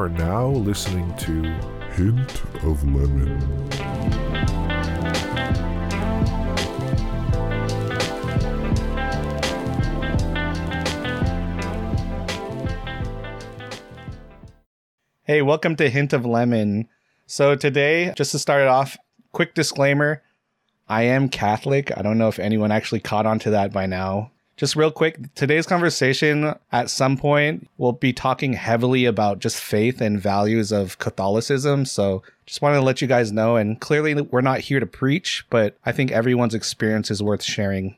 are now listening to Hint of Lemon. Hey, welcome to Hint of Lemon. So, today, just to start it off, quick disclaimer I am Catholic. I don't know if anyone actually caught on to that by now. Just real quick, today's conversation at some point we'll be talking heavily about just faith and values of Catholicism. So, just wanted to let you guys know. And clearly, we're not here to preach, but I think everyone's experience is worth sharing.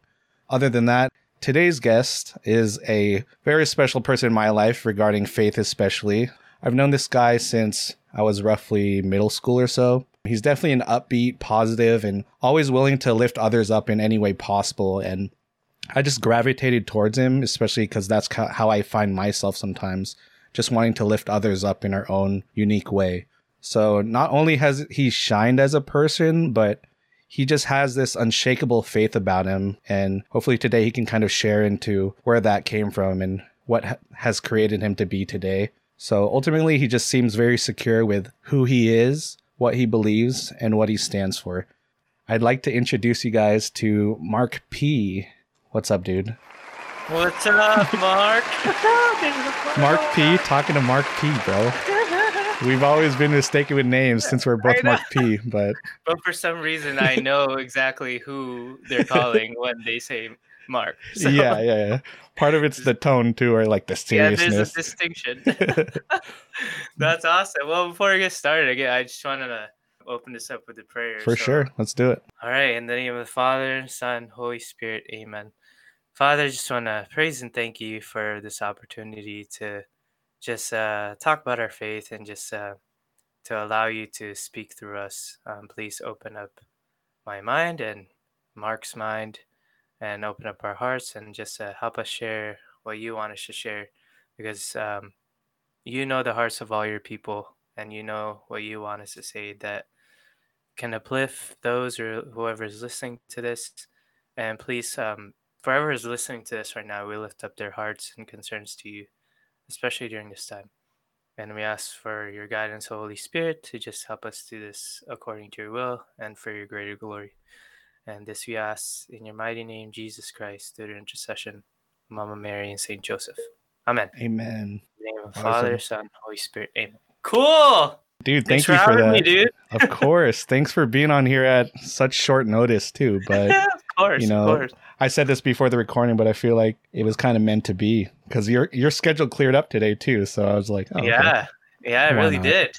Other than that, today's guest is a very special person in my life regarding faith, especially. I've known this guy since I was roughly middle school or so. He's definitely an upbeat, positive, and always willing to lift others up in any way possible. And I just gravitated towards him, especially because that's how I find myself sometimes, just wanting to lift others up in our own unique way. So not only has he shined as a person, but he just has this unshakable faith about him. And hopefully today he can kind of share into where that came from and what ha- has created him to be today. So ultimately, he just seems very secure with who he is, what he believes, and what he stands for. I'd like to introduce you guys to Mark P. What's up, dude? What's up, Mark? Mark P. Talking to Mark P, bro. We've always been mistaken with names since we're both Mark P, but but for some reason I know exactly who they're calling when they say Mark. So. Yeah, yeah, yeah. Part of it's the tone too, or like the seriousness. Yeah, there's a distinction. That's awesome. Well, before we get started, again, I just wanted to open this up with a prayer. For so. sure, let's do it. All right, in the name of the Father, Son, Holy Spirit, Amen. Father, I just want to praise and thank you for this opportunity to just uh, talk about our faith and just uh, to allow you to speak through us. Um, please open up my mind and Mark's mind and open up our hearts and just uh, help us share what you want us to share because um, you know the hearts of all your people and you know what you want us to say that can uplift those or whoever is listening to this and please um, for whoever is listening to this right now we lift up their hearts and concerns to you especially during this time and we ask for your guidance holy spirit to just help us do this according to your will and for your greater glory and this we ask in your mighty name, Jesus Christ, through the intercession, Mama Mary, and Saint Joseph. Amen. Amen. name of awesome. Father, Son, Holy Spirit. Amen. Cool. Dude, thank Thanks you for, for that. Me, dude. of course. Thanks for being on here at such short notice too. But course, you know, of course. I said this before the recording, but I feel like it was kind of meant to be because your your schedule cleared up today too. So I was like, oh, yeah, okay. yeah, it Why really not? did.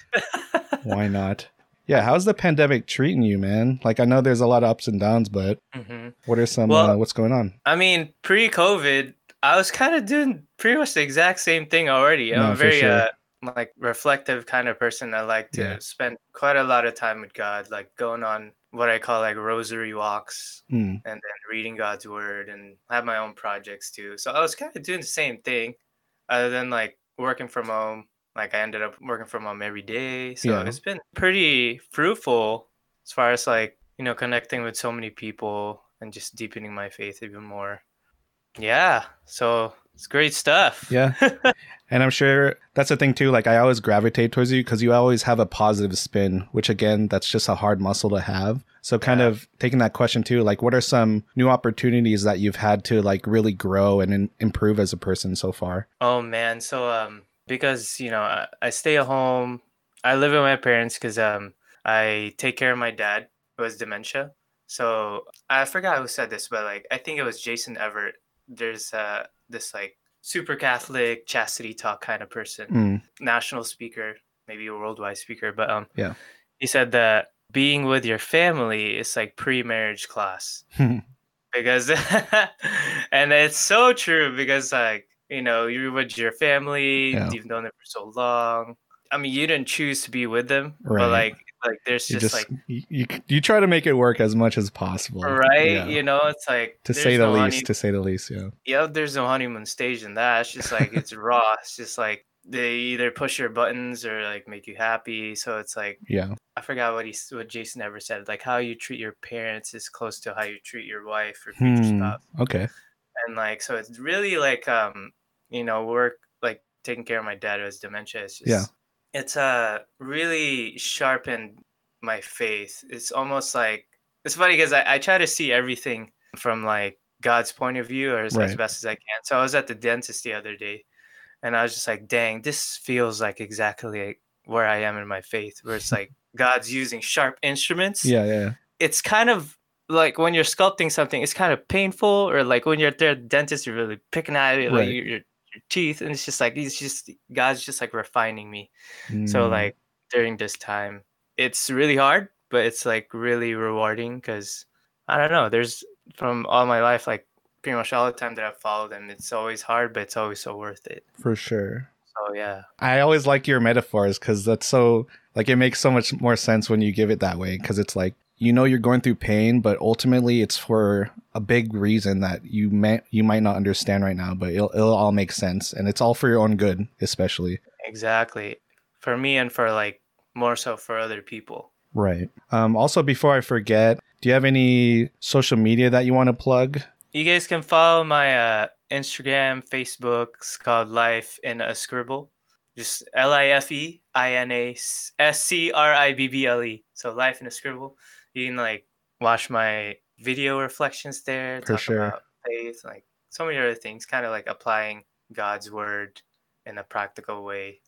Why not? Yeah, how's the pandemic treating you, man? Like, I know there's a lot of ups and downs, but mm-hmm. what are some? Well, uh, what's going on? I mean, pre-COVID, I was kind of doing pretty much the exact same thing already. I'm no, very sure. uh, like reflective kind of person. I like to yeah. spend quite a lot of time with God, like going on what I call like rosary walks mm. and then reading God's word and have my own projects too. So I was kind of doing the same thing, other than like working from home like I ended up working from home every day. So yeah. it's been pretty fruitful as far as like, you know, connecting with so many people and just deepening my faith even more. Yeah. So it's great stuff. Yeah. and I'm sure that's the thing too. Like I always gravitate towards you because you always have a positive spin, which again, that's just a hard muscle to have. So kind yeah. of taking that question too, like what are some new opportunities that you've had to like really grow and in- improve as a person so far? Oh man. So, um, because you know I, I stay at home. I live with my parents because um I take care of my dad who has dementia. So I forgot who said this, but like I think it was Jason Evert. There's uh this like super Catholic chastity talk kind of person, mm. national speaker, maybe a worldwide speaker, but um yeah, he said that being with your family is like pre-marriage class because and it's so true because like you know, you're with your family, yeah. you've known them for so long. I mean, you didn't choose to be with them, right. but like, like there's just, just, like you, you try to make it work as much as possible, right? Yeah. You know, it's like to say the no least. Honey- to say the least, yeah. Yeah, there's no honeymoon stage in that. It's just like it's raw. It's just like they either push your buttons or like make you happy. So it's like yeah. I forgot what he what Jason Evert said. Like how you treat your parents is close to how you treat your wife or future hmm. spouse. Okay. And like so, it's really like um you know, work like taking care of my dad who has dementia. It's just, yeah. It's uh really sharpened my faith. It's almost like it's funny because I, I try to see everything from like God's point of view or as, as best as I can. So I was at the dentist the other day and I was just like, dang, this feels like exactly where I am in my faith, where it's like God's using sharp instruments. Yeah, yeah. It's kind of like when you're sculpting something, it's kind of painful, or like when you're at the dentist, you're really picking at it, like Right. your, your, your teeth, and it's just like, it's just, God's just like refining me. So Mm, like during this time, it's really hard, but it's like really rewarding because I don't know. There's from all my life, like pretty much all the time that I've followed him, it's always hard, but it's always so worth it. for sure. So yeah, I always like your metaphors because that's so like it makes so much more sense when you give it that way because it's like you know you're going through pain, but ultimately it's for a big reason that you may you might not understand right now, but it'll it'll all make sense and it's all for your own good, especially. exactly. For me and for like more so for other people. Right. Um. Also, before I forget, do you have any social media that you want to plug? You guys can follow my uh, Instagram, Facebook. It's called Life in a Scribble. Just L I F E I N A S C R I B B L E. So Life in a Scribble. You can like watch my video reflections there. For talk sure. About faith, like so many other things. Kind of like applying God's word in a practical way,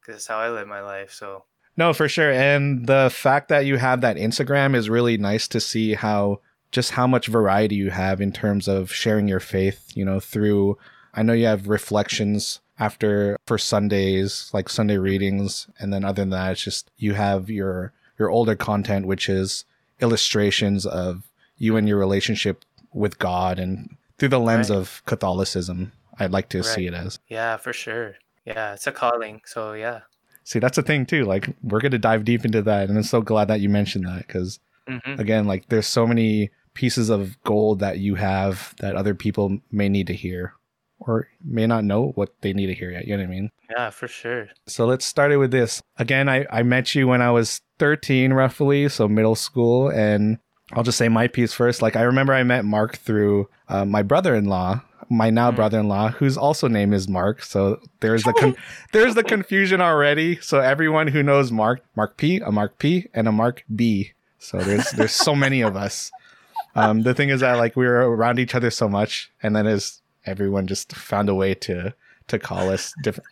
because that's how I live my life. So No, for sure. And the fact that you have that Instagram is really nice to see how just how much variety you have in terms of sharing your faith, you know, through I know you have reflections after for Sundays, like Sunday readings, and then other than that, it's just you have your your older content which is illustrations of you and your relationship with God and through the lens Right. of Catholicism. I'd like to see it as. yeah, for sure. Yeah, it's a calling. So yeah. See, that's the thing too. Like we're going to dive deep into that and I'm so glad that you mentioned that cuz hmm again like there's so many pieces of gold that you have that other people may need to hear or may not know what they need to hear yet you know what i mean Yeah, for sure. so let's start it with this again i, I met you when i was 13 roughly so middle school and i'll just say my piece first. Like i remember i met mark through uh, my brother-in-law my now Mm. brother-in-law whose also name is mark so there's the con- there's the confusion already. So everyone who knows mark mark p a mark p and a mark b. So there's there's so many of us. Um, the thing is that like we were around each other so much and then as everyone just found a way to to call us different.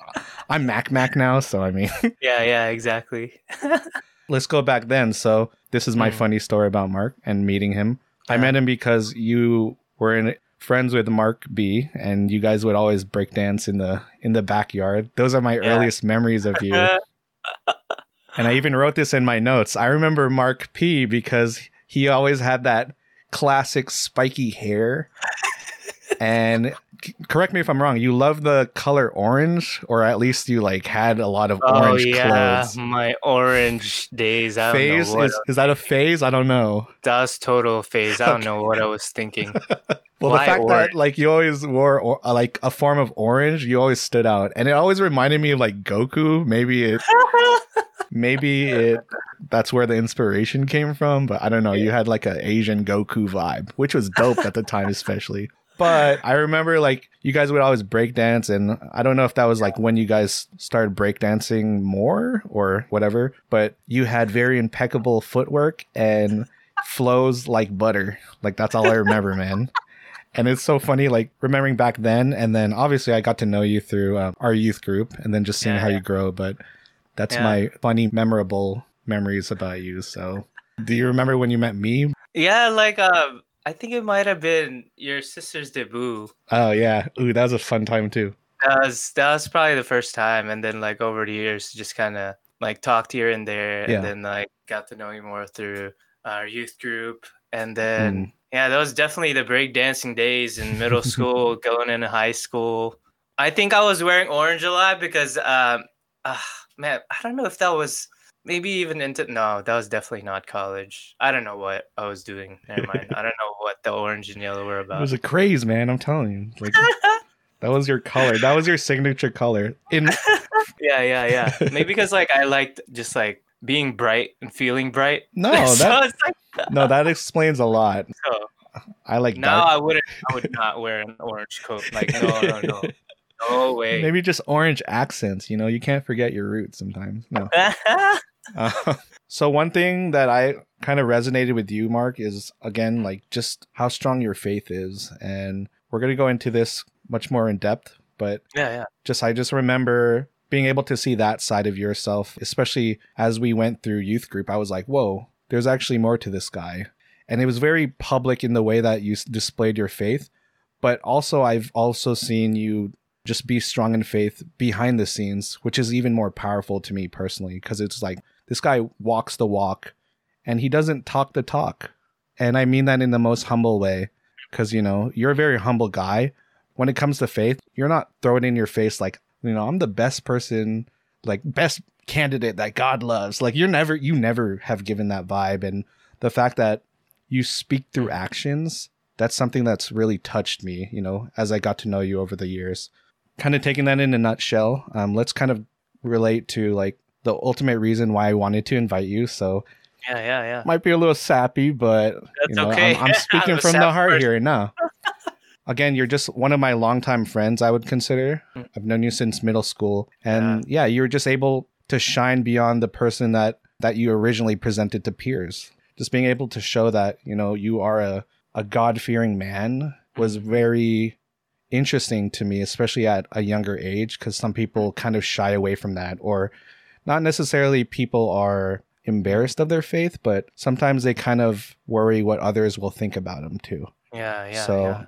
I'm mac mac now so i mean. Yeah, yeah, exactly. let's go back then so this is my Mm. funny story about mark and meeting him i met him because you were in friends with mark b and you guys would always break dance in the in the backyard those are my Yeah. earliest memories of you and I even wrote this in my notes. I remember Mark P because he always had that classic spiky hair. And correct me if I'm wrong, you love the color orange, or at least you like had a lot of oh orange yeah, clothes. my orange days. I don't Phase know what is, is that a phase? I don't know. that was total phase. I don't know what I was thinking. Well, Why the fact orange? that like you always wore or, uh, like a form of orange, you always stood out, and it always reminded me of like Goku. Maybe it, maybe it, that's where the inspiration came from. But I don't know. You had like an Asian Goku vibe, which was dope at the time, especially. But I remember like you guys would always break dance, and I don't know if that was like when you guys started breakdancing more or whatever. But you had very impeccable footwork and flows like butter. Like that's all I remember, man. And it's so funny, like remembering back then, and then obviously I got to know you through um, our youth group, and then just seeing Yeah, how yeah. you grow. But that's Yeah. my funny, memorable memories about you. So, do you remember when you met me? yeah, like um, I think it might have been your sister's debut. Oh yeah, ooh, that was a fun time too. That was that was probably the first time, and then like over the years, just kind of like talked here and there, Yeah. and then like got to know you more through our youth group, and Mm. then yeah, that was definitely the break dancing days in middle school, going into high school. I think I was wearing orange a lot because um, uh, man, I don't know if that was maybe even into no, that was definitely not college. I don't know what I was doing. Never mind. I don't know what the orange and yellow were about. It was a craze, man. I'm telling you, like that was your color. That was your signature color. In Yeah, yeah, yeah. Maybe because like I liked just like being bright and feeling bright. no, so that like no, that explains a lot. so I like No, dark. I wouldn't I would not wear an orange coat. Like no, no, no. No way. Maybe just orange accents. You know, you can't forget your roots sometimes. No. Uh, so one thing that I kind of resonated with you, Mark, is again like just how strong your faith is, and we're gonna go into this much more in depth. But yeah, yeah. just I just remember being able to see that side of yourself, especially as we went through youth group. I was like, whoa, there's actually more to this guy, and it was very public in the way that you displayed your faith. But also, I've also seen you just be strong in faith behind the scenes, which is even more powerful to me personally because it's like this guy walks the walk and he doesn't talk the talk. And I mean that in the most humble way because, you know, you're a very humble guy. When it comes to faith, you're not throwing in your face like, you know, I'm the best person, like, best candidate that God loves. Like, you're never, you never have given that vibe. And the fact that you speak through actions, that's something that's really touched me, you know, as I got to know you over the years kind of taking that in a nutshell, um, let's kind of relate to like the ultimate reason why I wanted to invite you. So Yeah, yeah, yeah. might be a little sappy, but you know, okay. I'm, I'm speaking I'm from the heart person. here now. Again, you're just one of my longtime friends. I would consider. Mm. I've known you since middle school, and yeah, you were just able to shine beyond the person that that you originally presented to peers. Just being able to show that you know you are a a God fearing man was Mm-hmm. very interesting to me, especially at a younger age, because some people kind of shy away from that, or not necessarily people are embarrassed of their faith, but sometimes they kind of worry what others will think about them too. Yeah, yeah. so yeah.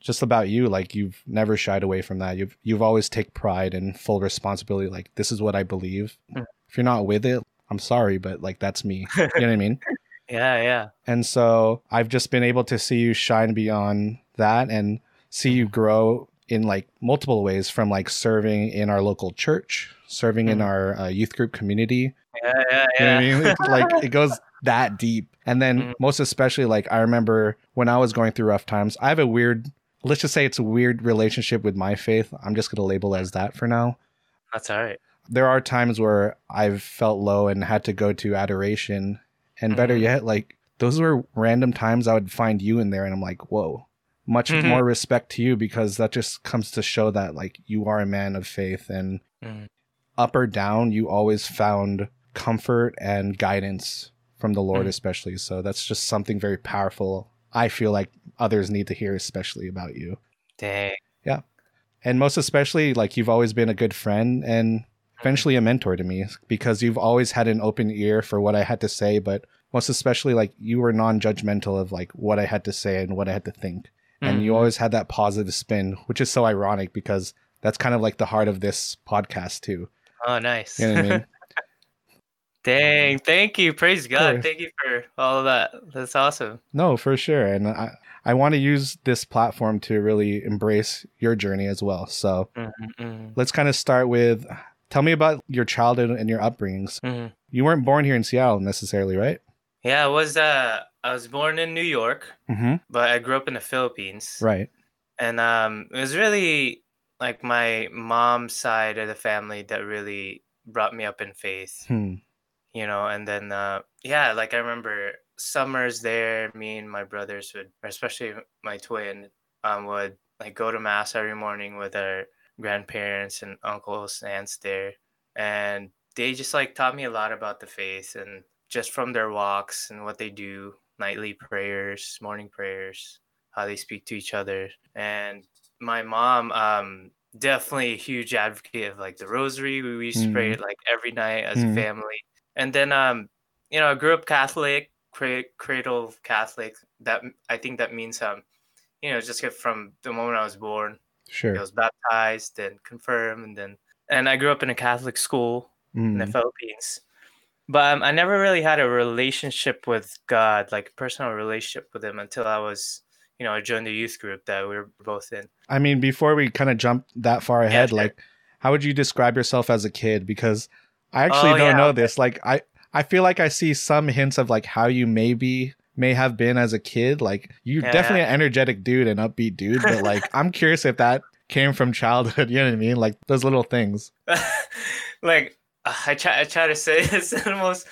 just about you, like you've never shied away from that. You've you've always take pride and full responsibility. Like this is what I believe. Mm. If you're not with it, I'm sorry, but like that's me. You know what I mean? Yeah, yeah. And so I've just been able to see you shine beyond that and see you grow in like multiple ways from like serving in our local church, serving in Mhm. our uh, youth group community. Yeah, yeah, You know yeah. I mean? Like it goes that deep. And then Mhm. most especially like I remember when I was going through rough times, I have a weird let's just say it's a weird relationship with my faith. I'm just going to label it as that for now That's all right. there are times where I've felt low and had to go to adoration. And better Mhm. yet, like those were random times I would find you in there and I'm like, whoa, much Mhm. more respect to you because that just comes to show that like you are a man of faith and Mhm. up or down, you always found comfort and guidance from the Lord, Mhm. especially. So that's just something very powerful. I feel like others need to hear, especially about you Dang. Yeah and most especially like you've always been a good friend and eventually a mentor to me because you've always had an open ear for what I had to say but most especially like you were non-judgmental of like what I had to say and what I had to think and you Mhm. always had that positive spin which is so ironic because that's kind of like the heart of this podcast too Oh, nice. you know what I mean Dang. Thank you. Praise God. Thank you for all of that. That's awesome. no for sure and I I want to use this platform to really embrace your journey as well so Mhm, mhm, let's kind of start with tell me about your childhood and your upbringings mhm. you weren't born here in Seattle necessarily right Yeah, I was uh I was born in New York, mm-hmm. but I grew up in the Philippines. right And um it was really like my mom's side of the family that really brought me up in faith. Hmm. you know and then uh yeah like i remember summers there me and my brothers would or especially my twin um would like go to mass every morning with our grandparents and uncles and aunts there and they just like taught me a lot about the faith and just from their walks and what they do nightly prayers morning prayers how they speak to each other. And my mom um definitely a huge advocate of like the rosary. We used to pray it like every night as Mhm. a family. And then um you know i grew up catholic cra- cradle catholic. That i think that means um you know just from the moment i was born. Sure. i was baptized and confirmed and then and i grew up in a catholic school in the Mm. philippines but um, i never really had a relationship with god like a personal relationship with him until i was you know i joined the youth group that we were both in I mean, before we kind of jump that far ahead, sure. like, how would you describe yourself as a kid? Because I actually Oh, don't yeah, know this. Like, I I feel like I see some hints of like how you maybe may have been as a kid. Like, you're Yeah. definitely an energetic dude and upbeat dude, but like, I'm curious if that came from childhood. You know what I mean? Like those little things. like I try, I try to say this in the most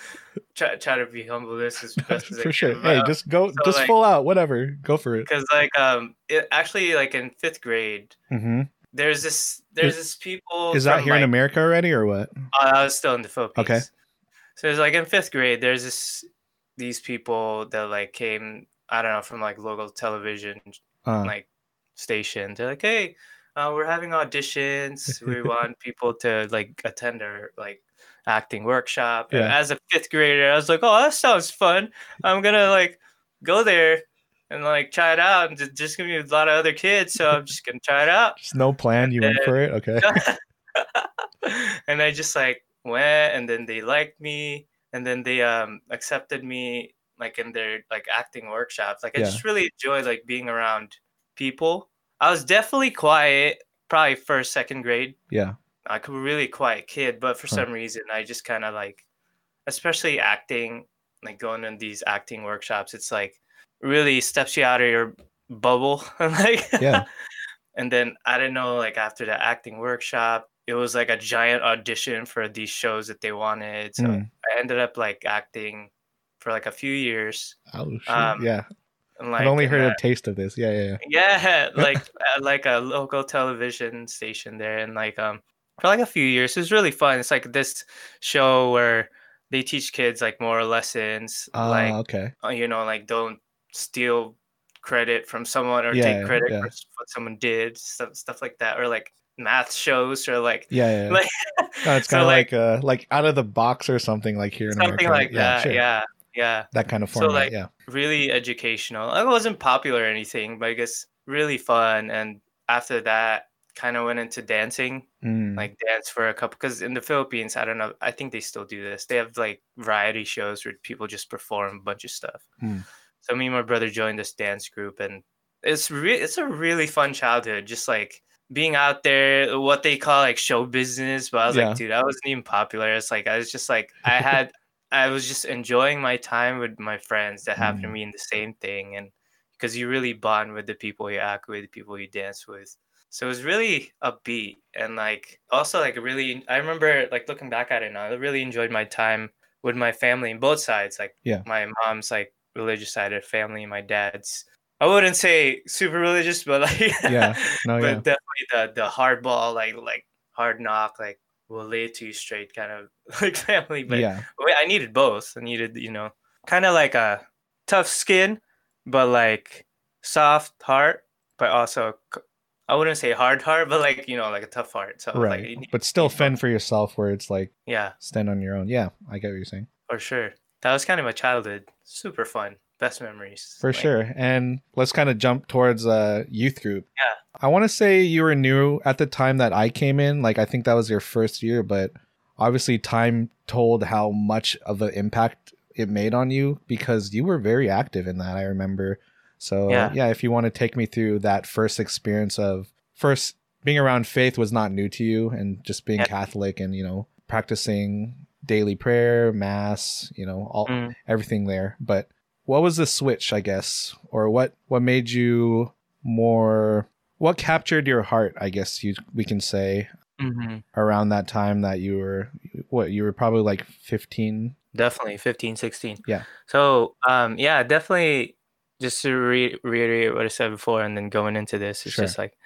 try, try to be humble this as best as I for sure. Hey, just go, so, just like- full out, whatever. Go for it. because like um it actually like in fifth grade Mm-hmm. there's this there's this people. Is that here in America already or what? Uh, I was still in the Philippines. Okay. So it's like in fifth grade, there's this these people that like came, I don't know, from like local television Uh, like station. They're like, hey, uh, we're having auditions. We want people to like attend our like acting workshop. And Yeah. as a fifth grader, I was like, oh, that sounds fun. I'm gonna like go there and like try it out. And just, just gonna be a lot of other kids, so I'm just gonna try it out. just no plan. You went for it. Okay. and I just like went and then they liked me and then they um accepted me like in their like acting workshops. Like I Yeah. just really enjoy like being around people. I was definitely quiet, probably first, second grade. Yeah. Like a really quiet kid, but for Huh. some reason I just kind of like especially acting, like going in these acting workshops, it's like really steps you out of your bubble. like Yeah. and then I didn't know like after the acting workshop, it was like a giant audition for these shows that they wanted. So Mm. I ended up like acting for like a few years. Oh, shoot. Um, yeah. Like I've only heard uh, a taste of this. Yeah, yeah, yeah. yeah, like at like a local television station there, and like um for like a few years, it was really fun. It's like this show where they teach kids like moral lessons, Ah, like okay. uh, you know, like don't steal credit from someone or Yeah, take credit yeah. for what someone did, stuff stuff like that, or like math shows or like Yeah, yeah. yeah. like No, it's kind of like, like uh like out of the box or something like here in something America. like that. sure. Yeah, yeah. That kind of format So, like, yeah. really educational. It wasn't popular or anything, but I guess really fun. And after that, kind of went into dancing, Mm. like dance for a couple. Because in the Philippines, I don't know, I think they still do this. They have like variety shows where people just perform a bunch of stuff. Hmm. So me and my brother joined this dance group, and it's re- it's a really fun childhood. Just like being out there, what they call like show business. But I was Yeah. like, dude, I wasn't even popular. It's like I was just like I had. I was just enjoying my time with my friends that happened to mm. be in the same thing, and because you really bond with the people you act with, the people you dance with. So it was really upbeat and like also like really. I remember like looking back at it now, I really enjoyed my time with my family in both sides. Like Yeah. my mom's like religious side of family, my dad's. I wouldn't say super religious, but like Yeah. No, but yeah. definitely the the hardball like like hard knock like will lay it to you straight kind of like family. But yeah. I needed both. I needed, you know, kind of like a tough skin, but like soft heart, but also I wouldn't say hard heart, but like you know, like a tough heart. So Right. like, need- but still fend for yourself where it's like yeah, stand on your own. Yeah, I get what you're saying. for sure. That was kind of my childhood. Super fun, best memories. For Like, sure. And let's kind of jump towards uh youth group. Yeah. I want to say you were new at the time that I came in. Like I think that was your first year, but obviously time told how much of an impact it made on you because you were very active in that. I remember. So yeah, Yeah. if you want to take me through that first experience of first being around faith was not new to you and just being Yeah. Catholic and, you know, practicing daily prayer, mass, you know, all Mm. everything there. But what was the switch, I guess, or what what made you more what captured your heart, I guess you we can say Mhm. around that time that you were what you were probably like 15 Definitely 15, 16. Yeah. So, um, yeah, definitely just to re- reiterate what I said before and then going into this, it's Sure. just like,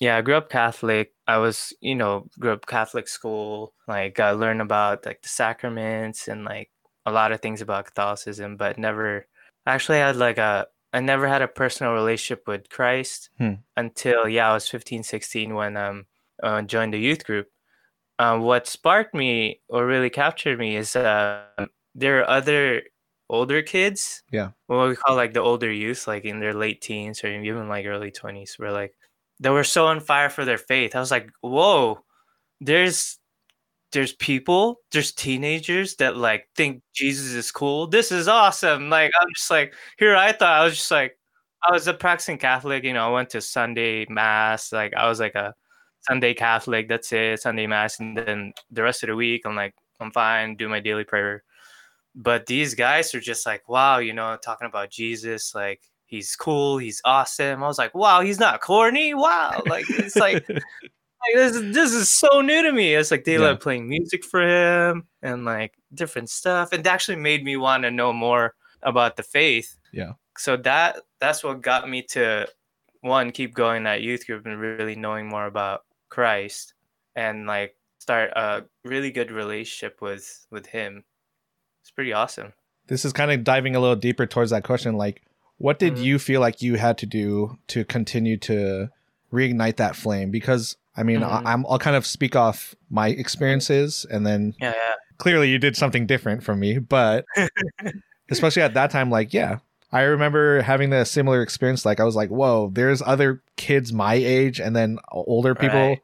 yeah, I grew up Catholic. I was, you know, grew up Catholic school. Like, I learned about like the sacraments and like a lot of things about Catholicism, but never actually I had like a, I never had a personal relationship with Christ Hmm. until, yeah, I was 15, 16 when um, uh, joined the youth group um, what sparked me or really captured me is uh, there are other older kids. Yeah. What we call like the older youth, like in their late teens or even like early 20s, were like, they were so on fire for their faith. I was like, whoa, there's there's people, there's teenagers that like think Jesus is cool. This is awesome. Like I'm just like here I thought I was just like I was a practicing Catholic, you know, I went to Sunday mass, like I was like a Sunday Catholic, that's it, Sunday Mass, and then the rest of the week, I'm like, I'm fine, do my daily prayer. But these guys are just like, wow, you know, talking about Jesus, like he's cool, he's awesome. I was like, wow, he's not corny. Wow, like it's like, like this, is- this is so new to me. It's like they Yeah. love playing music for him and like different stuff, and it actually made me want to know more about the faith. Yeah. So that that's what got me to one keep going that youth group and really knowing more about Christ and like start a really good relationship with with him. It's pretty awesome. This is kind of diving a little deeper towards that question. Like, what did Mhm. you feel like you had to do to continue to reignite that flame? Because I mean, Mhm. I, I'm I'll kind of speak off my experiences, and then Yeah, yeah. clearly you did something different from me. But especially at that time, like, yeah, I remember having a similar experience. Like, I was like, whoa, there's other kids my age, and then older people. Right.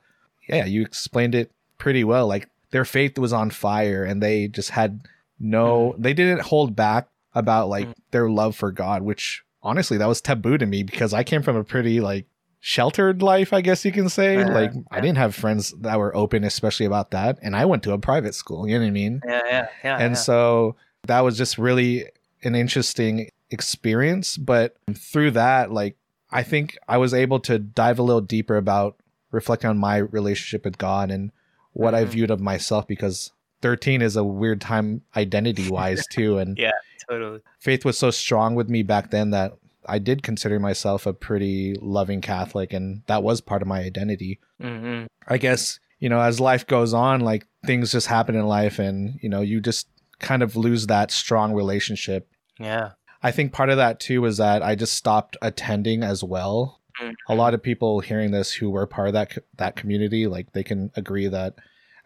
Yeah, you explained it pretty well. Like, their faith was on fire, and they just had no, they didn't hold back about like Mhm. their love for God, which honestly, that was taboo to me because I came from a pretty like sheltered life, I guess you can say. Yeah, like, I didn't have friends that were open, especially about that. And I went to a private school, you know what I mean? Yeah, yeah, yeah. and yeah. so that was just really an interesting experience but through that like i think i was able to dive a little deeper about reflecting on my relationship with god and what i Mhm. viewed of myself because 13 is a weird time identity wise too and Yeah. totally. faith was so strong with me back then that i did consider myself a pretty loving catholic and that was part of my identity hmm I guess, you know, as life goes on, like things just happen in life and, you know, you just kind of lose that strong relationship. Yeah. I think part of that too was that I just stopped attending as well. Mhm. A lot of people hearing this who were part of that that community, like they can agree that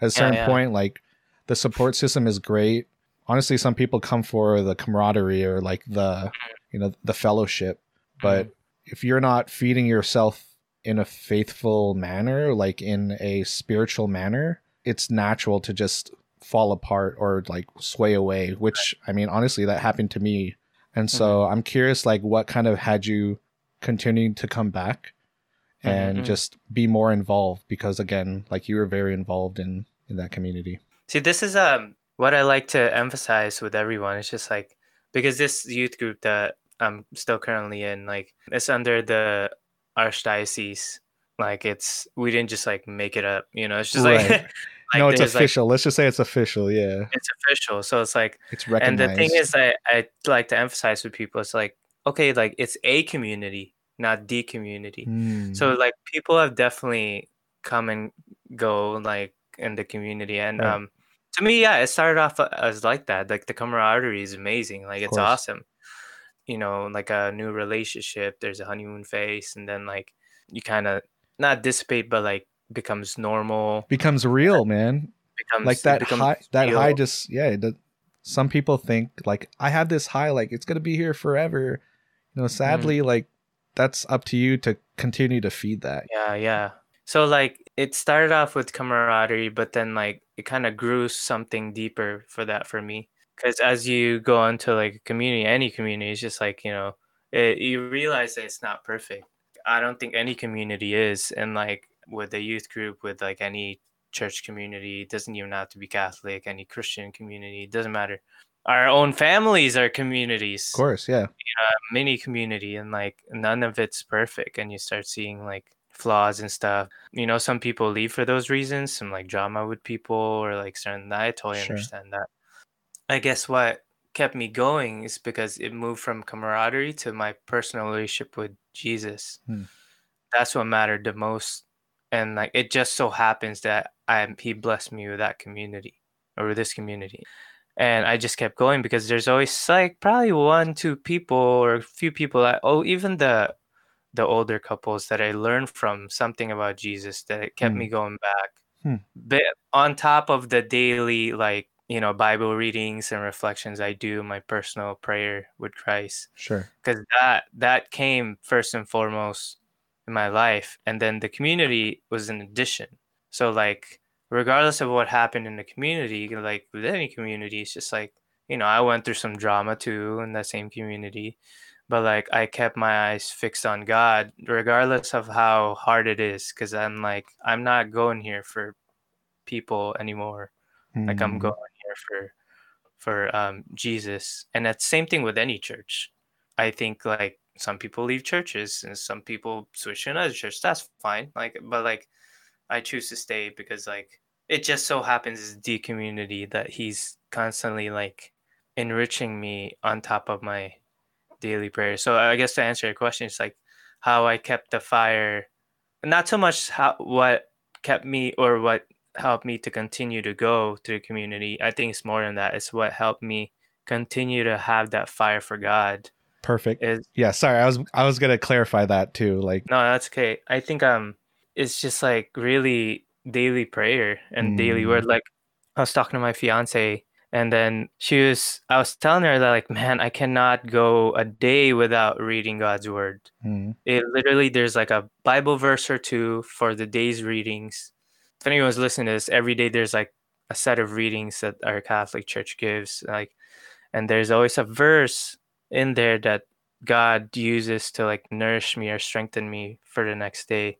at a certain yeah. point, like the support system is great. Honestly, some people come for the camaraderie or like the, you know, the fellowship. But if you're not feeding yourself in a faithful manner, like in a spiritual manner, it's natural to just fall apart or like sway away, which I mean, honestly, that happened to me. And so I'm curious, like, what kind of had you continuing to come back and Mhm. just be more involved? Because again, like, you were very involved in in that community. See, this is um what I like to emphasize with everyone. It's just like because this youth group that I'm still currently in, like it's under the archdiocese. Like it's we didn't just like make it up, you know. It's just like, Right. like no, it's there's, like, official. Let's just say it's official. Yeah, it's official. So it's like it's recognized. and the thing is I, I like to emphasize with people it's like okay like it's a community not the community Hmm. so like people have definitely come and go like in the community and Right. um to me yeah it started off uh, as like that like the camaraderie is amazing like it's awesome you know like a new relationship there's a honeymoon phase and then like you kind of not dissipate but like becomes normal becomes real, man. becomes like that high that high just yeah does- some people think like i have this high like it's gonna be here forever you know Mm-hmm. sadly like that's up to you to continue to feed that Yeah, yeah. So like it started off with camaraderie, but then like it kind of grew something deeper for that for me. Because as you go into like a community, any community, it's just like you know, it, you realize that it's not perfect. I don't think any community is, and like with the youth group, with like any church community, it doesn't even have to be Catholic. Any Christian community, it doesn't matter. Our own families are communities of course yeah mini community and like none of it's perfect and you start seeing like flaws and stuff you know some people leave for those reasons some like drama with people or like certain i totally Sure. understand that i guess what kept me going is because it moved from camaraderie to my personal relationship with jesus Hmm. that's what mattered the most and like it just so happens that i he blessed me with that community or this community and I just kept going because there's always like probably one, two people or a few people that oh even the the older couples that I learned from something about Jesus that it kept Hmm. me going back. Hmm. But on top of the daily like you know Bible readings and reflections I do my personal prayer with Christ sure because that that came first and foremost in my life and then the community was an addition so like regardless of what happened in the community like with any community it's just like you know i went through some drama too in that same community but like i kept my eyes fixed on god regardless of how hard it is because i'm like i'm not going here for people anymore. Like i'm Mm. going here for for um jesus. And that's same thing with any church. I think like some people leave churches and some people switch to another church. That's fine. Like but like i choose to stay because like it just so happens is the community that he's constantly like enriching me on top of my daily prayer so i guess to answer your question it's like how i kept the fire not so much how what kept me or what helped me to continue to go to the community. I think it's more than that. It's what helped me continue to have that fire for God. Perfect. Is Yeah, sorry. I was I was gonna clarify that too. Like, no, that's okay. I think um it's just like really daily prayer and daily Mm. word. Like I was talking to my fiance and then she was I was telling her that like, man, I cannot go a day without reading God's word. mm, It literally there's like a Bible verse or two for the day's readings. If anyone's listening to this, every day there's like a set of readings that our Catholic Church gives. Like and there's always a verse in there that God uses to like nourish me or strengthen me for the next day.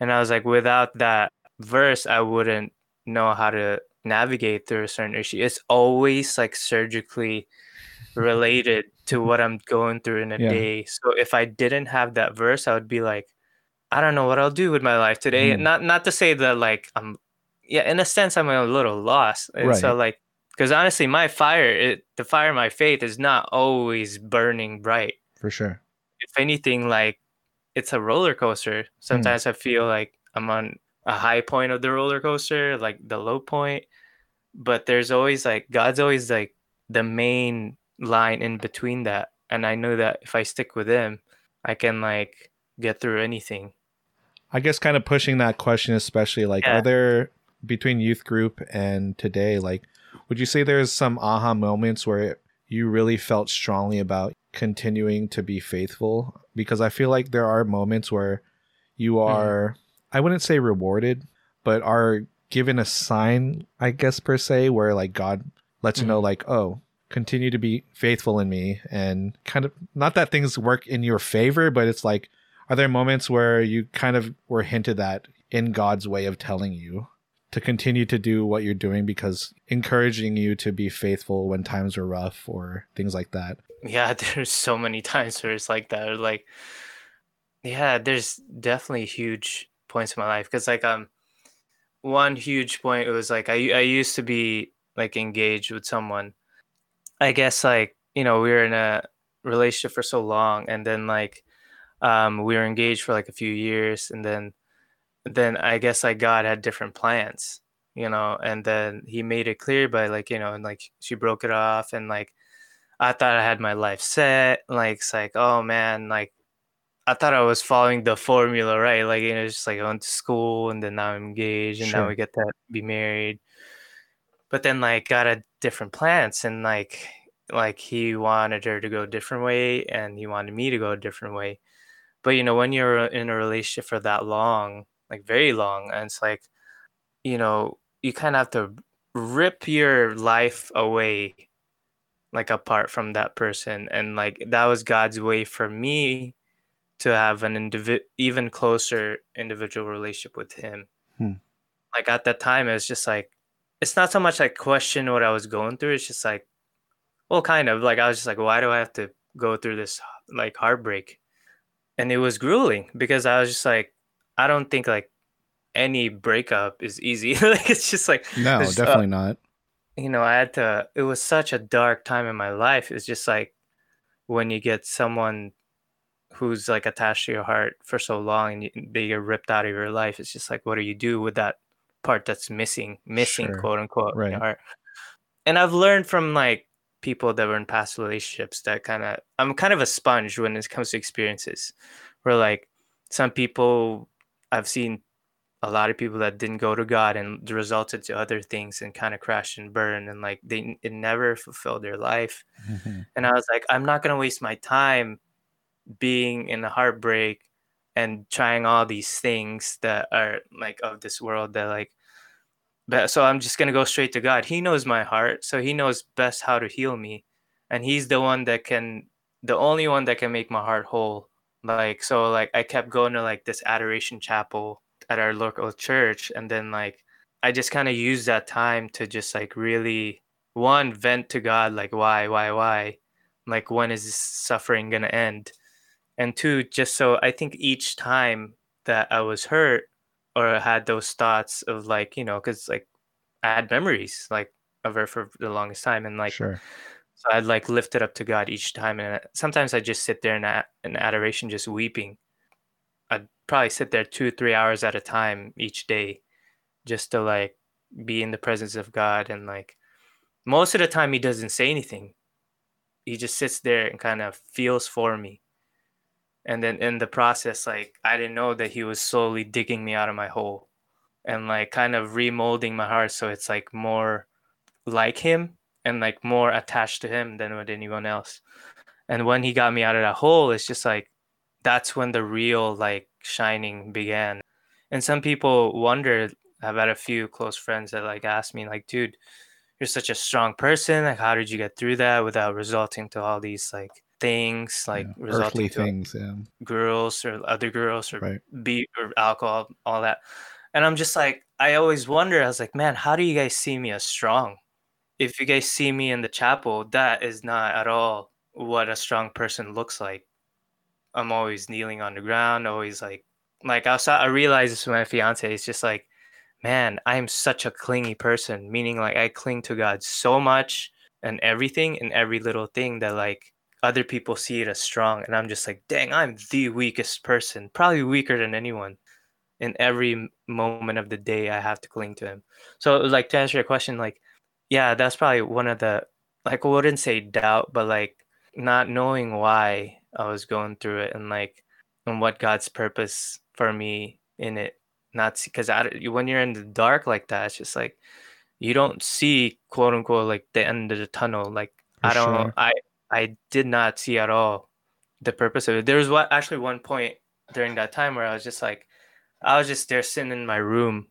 And I was like, without that verse, I wouldn't know how to navigate through a certain issue. It's always like surgically related to what I'm going through in a Yeah. day. So if I didn't have that verse, I would be like, I don't know what I'll do with my life today. Hmm. Not not to say that like I'm yeah, in a sense I'm a little lost. And so like because honestly my fire, it the fire of my faith is not always burning bright. for sure. If anything, like it's a roller coaster. Sometimes I feel like I'm on a high point of the roller coaster, like the low point. But there's always like God's always like the main line in between that. And I know that if I stick with him, I can like get through anything. I guess kind of pushing that question, especially like, Yeah. are there between youth group and today, like, would you say there's some aha moments where you really felt strongly about continuing to be faithful? Because I feel like there are moments where you mm-hmm. are, I wouldn't say rewarded, but are given a sign, I guess, per se, where like God lets you know, mm-hmm. like, oh, continue to be faithful in me. And kind of, not that things work in your favor, but it's like, are there moments where you kind of were hinted at in God's way of telling you to continue to do what you're doing because encouraging you to be faithful when times are rough or things like that? Yeah, there's so many times where it's like that. Or like, yeah, there's definitely huge points in my life because like um, one huge point was like I I used to be like engaged with someone. I guess like you know we were in a relationship for so long, and then like um we were engaged for like a few years, and then then I guess like God had different plans, you know, and then He made it clear by like you know and like she broke it off and like I thought I had my life set. Like it's like, oh man, like I thought I was following the formula, right? Like you know, it's just like I went to school and then now I'm engaged and now we get to be married. But then like got a different plans and like like he wanted her to go a different way and he wanted me to go a different way. But you know, when you're in a relationship for that long, like very long, and it's like, you know, you kind of have to rip your life away like apart from that person and like that was god's way for me to have an indivi- even closer individual relationship with him Hmm. like at that time it was just like it's not so much like question what i was going through it's just like well kind of like i was just like why do i have to go through this like heartbreak and it was grueling because i was just like i don't think like any breakup is easy like it's just like No, There's, uh, definitely not. you know, I had to, it was such a dark time in my life. It's just like when you get someone who's like attached to your heart for so long and get ripped out of your life, it's just like, what do you do with that part that's missing, missing, Sure. quote unquote, in Right. your heart? And I've learned from like people that were in past relationships that kind of, I'm kind of a sponge when it comes to experiences where like some people I've seen a lot of people that didn't go to God and resulted to other things and kind of crashed and burned and like they it never fulfilled their life. Mhm. And I was like, I'm not gonna waste my time being in a heartbreak and trying all these things that are like of this world that like but so I'm just gonna go straight to God. He knows my heart, so he knows best how to heal me. And he's the one that can the only one that can make my heart whole. Like so like I kept going to like this adoration chapel at our local church and then like I just kind of used that time to just like really one vent to God like why why why like when is this suffering going to end and two just so I think each time that I was hurt or had those thoughts of like you know cuz like I had memories like of her for the longest time and like sure. so I'd like lift it up to God each time, and uh, sometimes I just sit there in, a- in adoration, just weeping. I'd probably sit there two, three hours at a time each day, just to like be in the presence of God and like most of the time he doesn't say anything. He just sits there and kind of feels for me. And then in the process, like I didn't know that he was slowly digging me out of my hole and like kind of remolding my heart so it's like more like him and like more attached to him than with anyone else. And when he got me out of that hole, it's just like that's when the real like shining began. And some people wonder, I've had a few close friends that like asked me, like, dude, you're such a strong person. Like, how did you get through that without resulting to all these like things, like Yeah, resulting things. Yeah. girls or other girls or Right. beer or alcohol, all that. And I'm just like, I always wonder, I was like, man, how do you guys see me as strong? If you guys see me in the chapel, that is not at all what a strong person looks like. I'm always kneeling on the ground, always like, like I, saw, I realized this with my fiance. It's just like, man, I'm such a clingy person, meaning like I cling to God so much and everything and every little thing that like other people see it as strong. And I'm just like, dang, I'm the weakest person, probably weaker than anyone. In every moment of the day, I have to cling to Him. So, like, to answer your question, like, yeah, that's probably one of the, like, I wouldn't say doubt, but like not knowing why I was going through it and like, and what God's purpose for me in it. Not because when you're in the dark like that, it's just like you don't see quote unquote like the end of the tunnel. Like For I don't, sure. I I did not see at all the purpose of it. There was what actually one point during that time where I was just like, I was just there sitting in my room,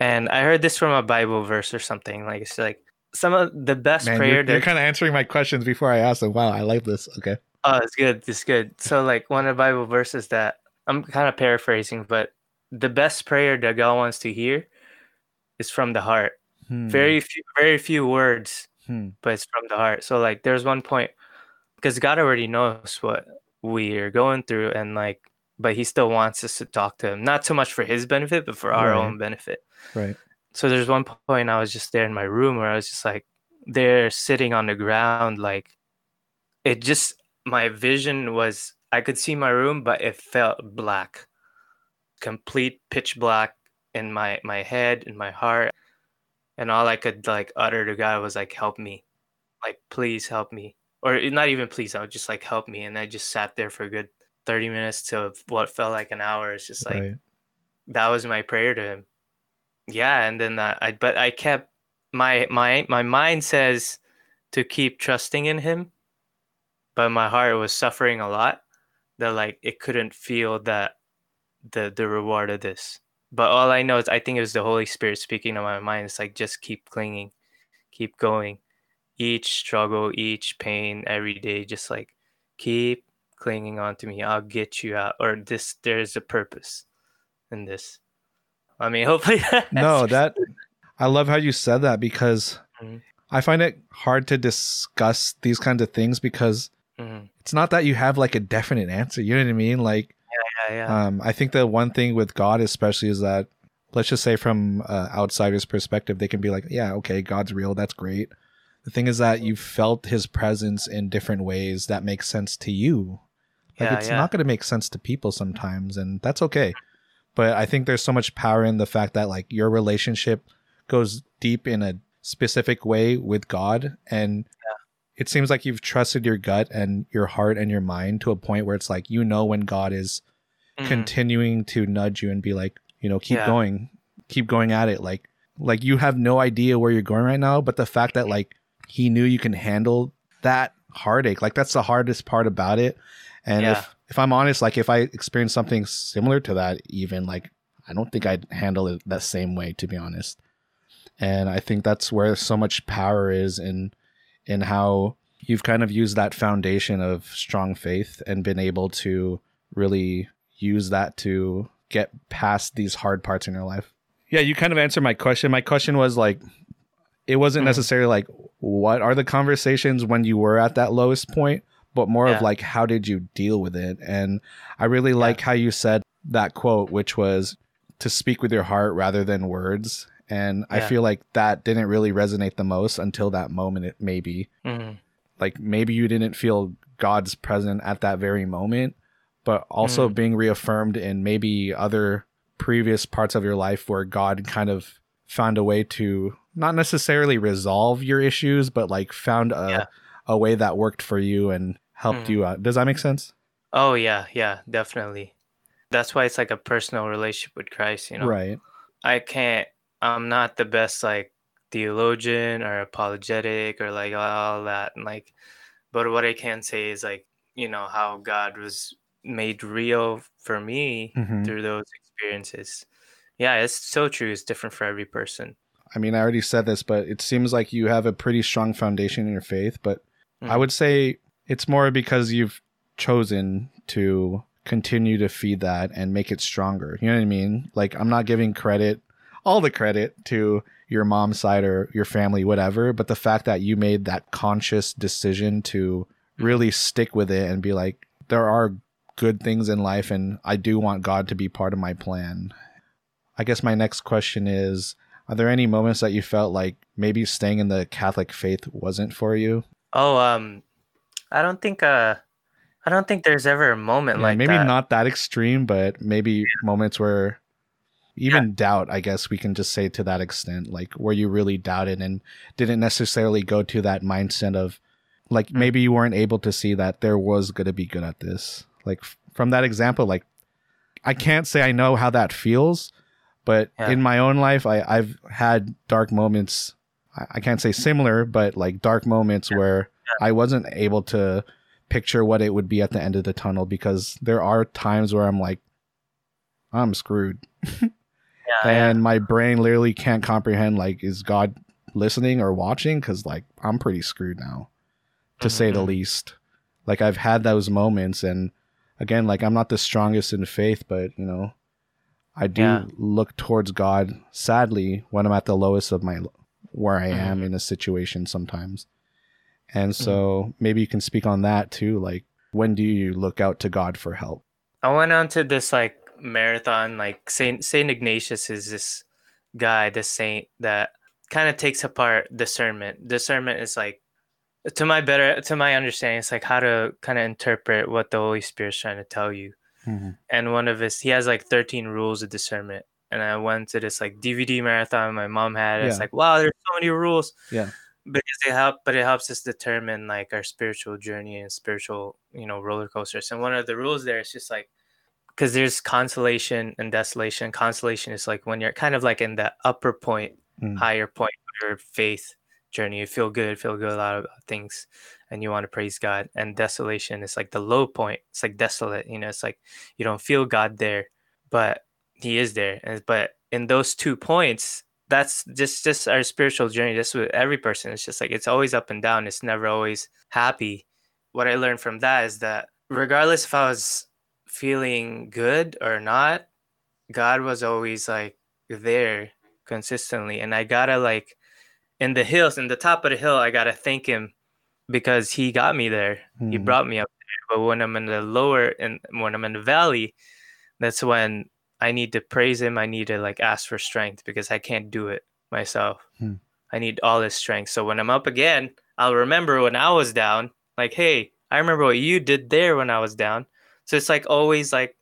and I heard this from a Bible verse or something. Like it's like some of the best Man, prayer you're, that you're kind of answering my questions before I ask them. Wow, I like this. Okay. Oh, it's good. It's good. So, like one of the Bible verses that I'm kind of paraphrasing, but the best prayer that God wants to hear is from the heart. Hmm, Very few, very few words, hmm, but it's from the heart. So, like, there's one point because God already knows what we are going through, and like, but He still wants us to talk to Him, not so much for His benefit, but for our Right. own benefit. right. So there's one point I was just there in my room where I was just like there sitting on the ground like it just my vision was I could see my room but it felt black. Complete pitch black in my my head in my heart and all I could like utter to God was like help me. Like please help me. Or not even please, I was just like help me and I just sat there for a good 30 minutes to what felt like an hour. It's just like right. that was my prayer to him yeah and then uh, i but i kept my my my mind says to keep trusting in him but my heart was suffering a lot that like it couldn't feel that the the reward of this but all i know is i think it was the holy spirit speaking to my mind it's like just keep clinging keep going each struggle each pain every day just like keep clinging on to me i'll get you out or this there's a purpose in this i mean hopefully No, that I love how you said that because Mhm. I find it hard to discuss these kinds of things because Mhm. it's not that you have like a definite answer. You know what I mean? Like, yeah um, I think the one thing with God, especially, is that let's just say from uh, outsider's perspective, they can be like, yeah, okay, God's real. That's great. The thing is that you've felt his presence in different ways that make sense to you. Like yeah, it's yeah. not going to make sense to people sometimes, and that's okay. But I think there's so much power in the fact that like your relationship goes deep in a specific way with God, and it seems like you've trusted your gut and your heart and your mind to a point where it's like you know when God is Mhm. continuing to nudge you and be like, you know, keep Yeah. going, keep going at it. Like, like you have no idea where you're going right now, but the fact that like he knew you can handle that heartache, like that's the hardest part about it. And Yeah. if if I'm honest, like if I experienced something similar to that, even like I don't think I'd handle it that same way, to be honest. And I think that's where so much power is in in how you've kind of used that foundation of strong faith and been able to really use that to get past these hard parts in your life. Yeah, you kind of answered my question. My question was like it wasn't Mhm. necessarily like what are the conversations when you were at that lowest point, but more Yeah. of like how did you deal with it? And I really like how you said that quote which was to speak with your heart rather than words. And I feel like that didn't really resonate the most until that moment maybe Mhm. like maybe you didn't feel God's present at that very moment, but also Mm. being reaffirmed in maybe other previous parts of your life where God kind of found a way to not necessarily resolve your issues, but like found a Yeah. a way that worked for you and helped Mhm. you out. Does that make sense? Oh yeah, yeah, definitely. That's why it's like a personal relationship with Christ, you know. Right. I can't I'm not the best like theologian or apologetic or like all that and like but what I can say is like, you know, how God was made real for me Mhm. through those experiences. Yeah, it's so true. It's different for every person. I mean, I already said this, but it seems like you have a pretty strong foundation in your faith, but I Mhm. would say it's more because you've chosen to continue to feed that and make it stronger. You know what I mean? Like I'm not giving credit, all the credit to your mom's side or your family, whatever, but the fact that you made that conscious decision to really stick with it and be like, there are good things in life and I do want God to be part of my plan. I guess my next question is Are there any moments that you felt like maybe staying in the Catholic faith wasn't for you? Oh, um I don't think uh I don't think there's ever a moment Yeah, like maybe that. not that extreme, but maybe moments where even doubt, I guess we can just say to that extent, like where you really doubted and didn't necessarily go to that mindset of like Mm. maybe you weren't able to see that there was going to be good at this. Like from that example, like I can't say I know how that feels, but Yeah. in my own life, I, I've had dark moments. I, I can't say similar, but like dark moments where I wasn't able to picture what it would be at the end of the tunnel because there are times where I'm like, I'm screwed. yeah, yeah. and my brain literally can't comprehend like, is God listening or watching? Because like I'm pretty screwed now, to say the Mhm. least. Like I've had those moments, and again, like I'm not the strongest in faith, but you know, I do Yeah. look towards God. Sadly, when I'm at the lowest of my where I am Mhm. in a situation sometimes, and Mm-hmm. so maybe you can speak on that too. Like, when do you look out to God for help? I went on to this like marathon. Like Saint Saint Ignatius is this guy, this saint that kind of takes apart discernment. Discernment is like, to my better, to my understanding, it's like how to kind of interpret what the Holy Spirit's trying to tell you. And one of his, he has like thirteen rules of discernment. And I went to this like DVD marathon my mom had. It's like, wow, there's so many rules. Yeah. because they help but it helps us determine like our spiritual journey and spiritual you know roller coasters and one of the rules there is just like because there's consolation and desolation consolation is like when you're kind of like in the upper point Mm. higher point of your faith journey you feel good feel good a lot about things and you want to praise god and desolation is like the low point it's like desolate you know it's like you don't feel god there but he is there and but in those two points that's just just our spiritual journey just with every person it's just like it's always up and down it's never always happy. What i learned from that is that regardless if i was feeling good or not god was always like there consistently and i gotta like in the hills in the top of the hill i gotta thank him because he got me there. He Mhm. brought me up there. But when i'm in the lower and when i'm in the valley that's when i need to praise him. I need to like ask for strength because i can't do it myself. Hmm. i need all his strength. So when i'm up again i'll remember when i was down like hey i remember what you did there when i was down. So it's like always like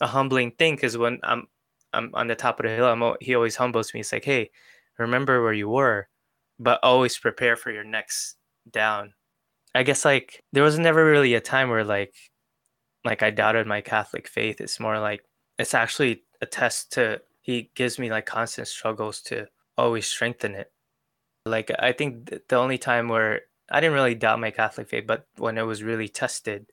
a humbling thing because when i'm i'm on the top of the hill I'm, he always humbles me. It's like hey remember where you were but always prepare for your next down. I guess like there was never really a time where like like i doubted my catholic faith. It's more like it's actually a test to he gives me like constant struggles to always strengthen it. Like i think the only time where i didn't really doubt my catholic faith but when it was really tested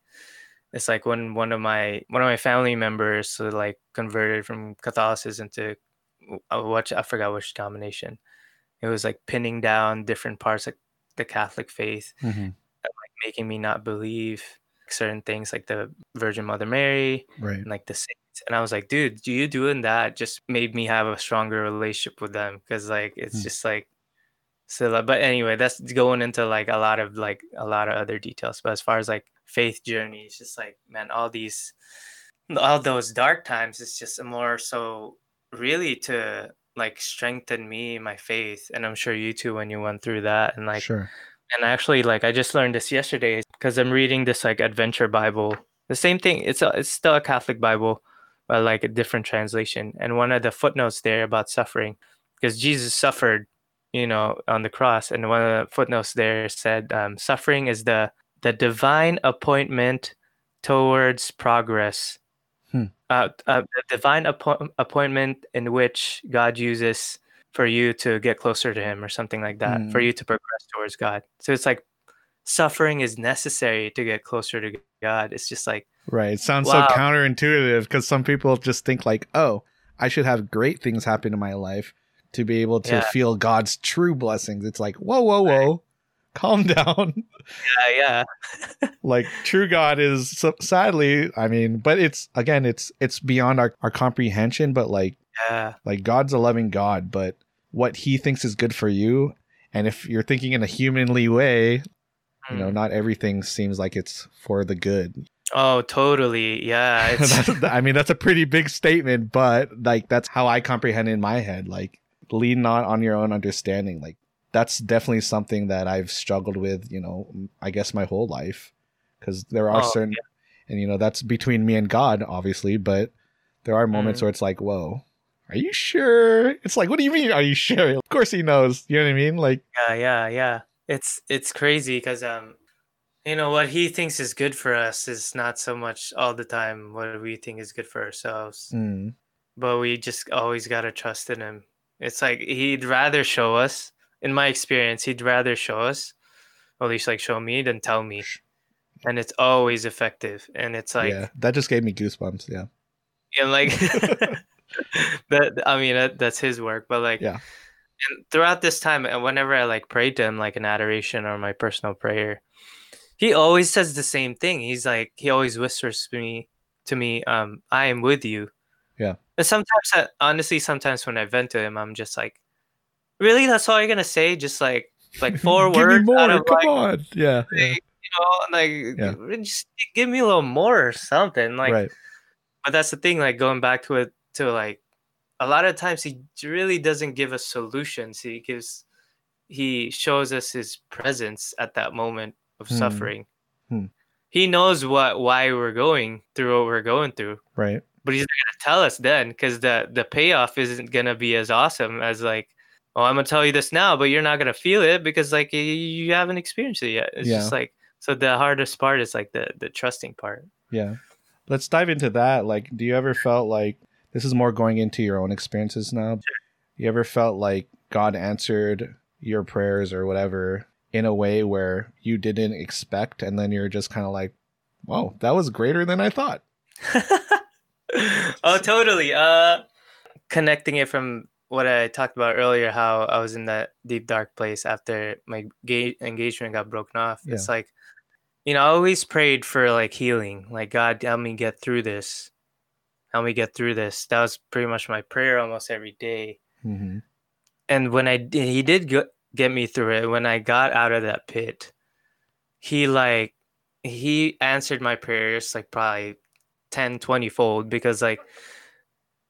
it's like when one of my one of my family members like converted from catholicism to uh, what i forgot which denomination it was like pinning down different parts of the catholic faith Mhm. making me not believe certain things like the virgin mother mary Right. and like the saints and i was like dude you doing that just made me have a stronger relationship with them because like it's Hmm. just like so but anyway that's going into like a lot of like a lot of other details but as far as like faith journey it's just like man all these all those dark times it's just more so really to like strengthen me my faith and i'm sure you too when you went through that and like sure. and actually like i just learned this yesterday because i'm reading this like adventure bible the same thing it's a, it's still a catholic bible uh, like a different translation. And one of the footnotes there about suffering, because Jesus suffered, you know, on the cross, and one of the footnotes there said, um, "Suffering is the the divine appointment towards progress." Uh, the divine appo- appointment in which God uses for you to get closer to Him, or something like that, for Hmm. you to progress towards God. So it's like suffering is necessary to get closer to God. It's just like Right. It sounds Wow. so counterintuitive because some people just think like, oh, I should have great things happen in my life to be able to Yeah. feel God's true blessings. It's like, whoa, whoa, whoa, calm down. yeah, yeah, like true God is so, sadly, I mean, but it's again, it's it's beyond our, our comprehension. But like yeah, like God's a loving God, but what He thinks is good for you, and if you're thinking in a humanly way, you know, Mm. not everything seems like it's for the good. Oh, totally. Yeah. I mean, that's a pretty big statement, but like that's how I comprehend in my head. Like, lean not on your own understanding. Like, that's definitely something that I've struggled with. You know, I guess my whole life, because there are Oh, certain, and you know, that's between me and God, obviously. But there are moments Mhm. where it's like, whoa. Are you sure? It's like, what do you mean? Are you sure? Of course he knows. You know what I mean? Like, yeah, yeah, yeah. It's it's crazy because um, you know what he thinks is good for us is not so much all the time what we think is good for ourselves, mm, but we just always gotta trust in him. It's like he'd rather show us. In my experience, he'd rather show us, or at least like show me than tell me, and it's always effective. And it's like yeah, that just gave me goosebumps. Yeah, and like that i mean that, that's his work but like Yeah. and throughout this time and whenever i like prayed to him like an adoration or my personal prayer he always says the same thing he's like he always whispers to me to me um i am with you Yeah. and sometimes I, honestly sometimes when i vent to him i'm just like really that's all you're gonna say just like like four give me words more. out of Come like on. Yeah, yeah. you know like Yeah. just give me a little more or something like right. but that's the thing like going back to it to like a lot of times he really doesn't give us solutions he gives he shows us his presence at that moment of Hmm. suffering Hmm. he knows what why we're going through what we're going through Right. but he's not gonna tell us then because the the payoff isn't gonna be as awesome as like oh i'm gonna tell you this now but you're not gonna feel it because like you, haven't experienced it yet it's Yeah. just like so the hardest part is like the the trusting part Yeah. Let's dive into that. Like, do you ever felt like this is more going into your own experiences now? You ever felt like God answered your prayers or whatever in a way where you didn't expect, and then you're just kind of like, "Whoa, that was greater than I thought." oh, totally. Uh, connecting it from what I talked about earlier, how I was in that deep dark place after my gay engagement got broken off. It's like, you know, I always prayed for like healing. Like God, help me get through this. Help me get through this. That was pretty much my prayer almost every day. Mm-hmm. And when I did, he did go- get me through it. When I got out of that pit, he like he answered my prayers like probably 10 20 fold because like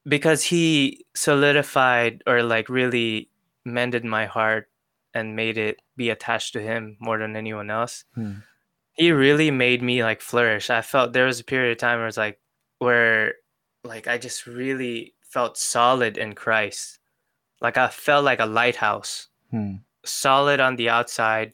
because he solidified or like really mended my heart and made it be attached to him more than anyone else Hmm. he really made me like flourish i felt there was a period of time where it's like where like i just really felt solid in christ like i felt like a lighthouse Hmm. solid on the outside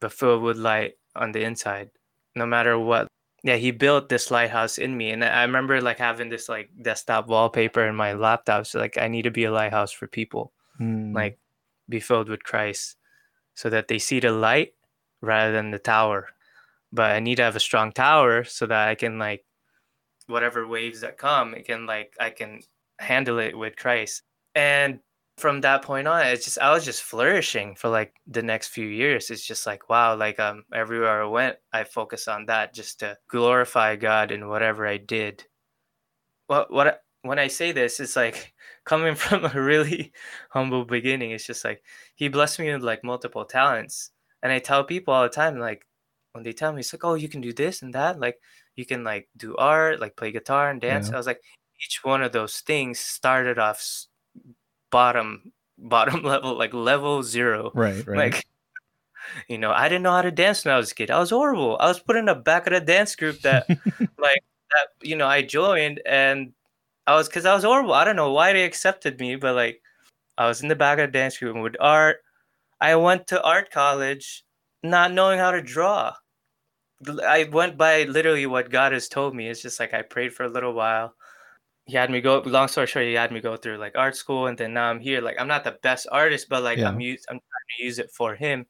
but filled with light on the inside no matter what yeah he built this lighthouse in me and i remember like having this like desktop wallpaper in my laptop so like i need to be a lighthouse for people Hmm. like be filled with christ so that they see the light rather than the tower but i need to have a strong tower so that i can like whatever waves that come it can like i can handle it with christ and from that point on it's just i was just flourishing for like the next few years. It's just like wow like um everywhere i went i focused on that just to glorify god in whatever i did. What what when i say this it's like coming from a really humble beginning it's just like he blessed me with like multiple talents. And i tell people all the time like when they tell me it's like oh you can do this and that like you can like do art like play guitar and dance Yeah. i was like each one of those things started off bottom bottom level like level zero right. Right. like you know i didn't know how to dance when i was a kid i was horrible i was put in the back of the dance group that like that you know i joined and I was because I was horrible. I don't know why they accepted me, but like I was in the back of the dance group with art. I went to art college not knowing how to draw. I went by literally what God has told me. It's just like I prayed for a little while. He had me go. Long story short, he had me go through like art school, and then now I'm here. Like I'm not the best artist, but like Yeah. I'm use, I'm trying to use it for him.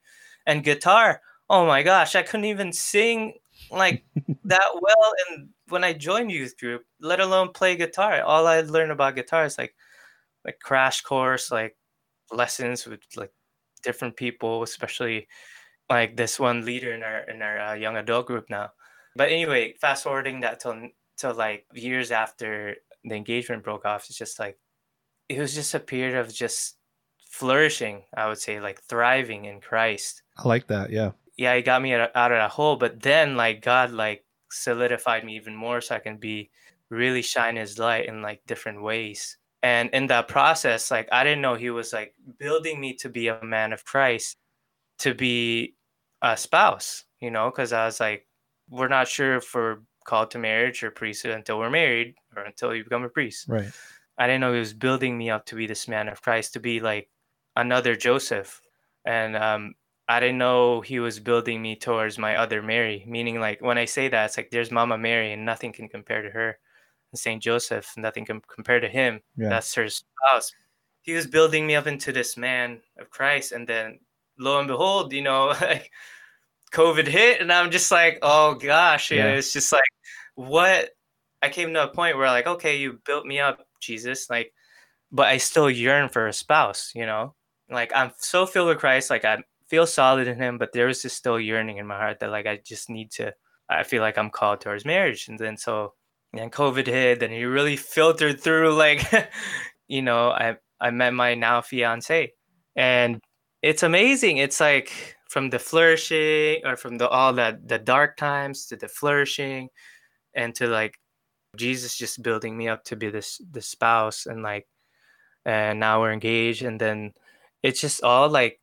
And guitar, oh my gosh, I couldn't even sing like that well. And when I joined youth group, let alone play guitar, all I learned about guitar is like like crash course, like lessons with like different people, especially like this one leader in our in our uh, young adult group now. But anyway, fast forwarding that till till like years after the engagement broke off, it's just like it was just a period of just flourishing. I would say like thriving in Christ. I like that. Yeah. Yeah, he got me out of, out of that hole, but then like God like solidified me even more so I can be really shine His light in like different ways. And in that process, like I didn't know He was like building me to be a man of Christ, to be a spouse, you know, because I was like, we're not sure if we're called to marriage or priesthood until we're married or until you become a priest. Right. I didn't know he was building me up to be this man of Christ, to be like another Joseph. And um, I didn't know he was building me towards my other Mary, meaning like when I say that, it's like there's Mama Mary and nothing can compare to her. And Saint Joseph, nothing can compare to him. Yeah. That's her spouse. He was building me up into this man of Christ. And then lo and behold, you know, like COVID hit, and I'm just like, oh gosh, yeah. Yeah. it's just like what I came to a point where like, okay, you built me up, Jesus, like, but I still yearn for a spouse, you know, like I'm so filled with Christ, like I feel solid in Him, but there was just still yearning in my heart that like I just need to. I feel like I'm called towards marriage, and then so then COVID hit, and he really filtered through, like, you know, I I met my now fiance, and it's amazing. It's like from the flourishing or from the all that the dark times to the flourishing and to like Jesus just building me up to be this the spouse and like and now we're engaged. And then it's just all like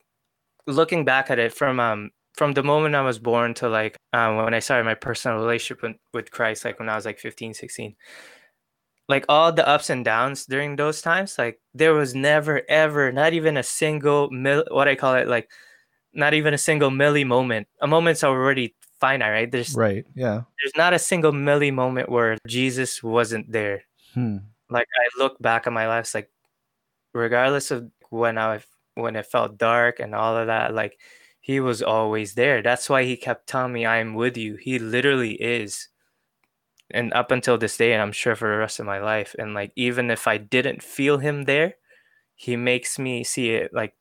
looking back at it from um from the moment I was born to like um, when I started my personal relationship with, with Christ like when I was like 15 16 like all the ups and downs during those times like there was never ever not even a single mil what I call it like not even a single milli moment. A moment's already finite right there's Right. Yeah. there's not a single milli moment where Jesus wasn't there. Hmm. Like I look back at my life, it's like regardless of when I when it felt dark and all of that, like he was always there. That's why he kept telling me, "I am with you." He literally is. And up until this day, and I'm sure for the rest of my life, and like even if I didn't feel him there, he makes me see it like,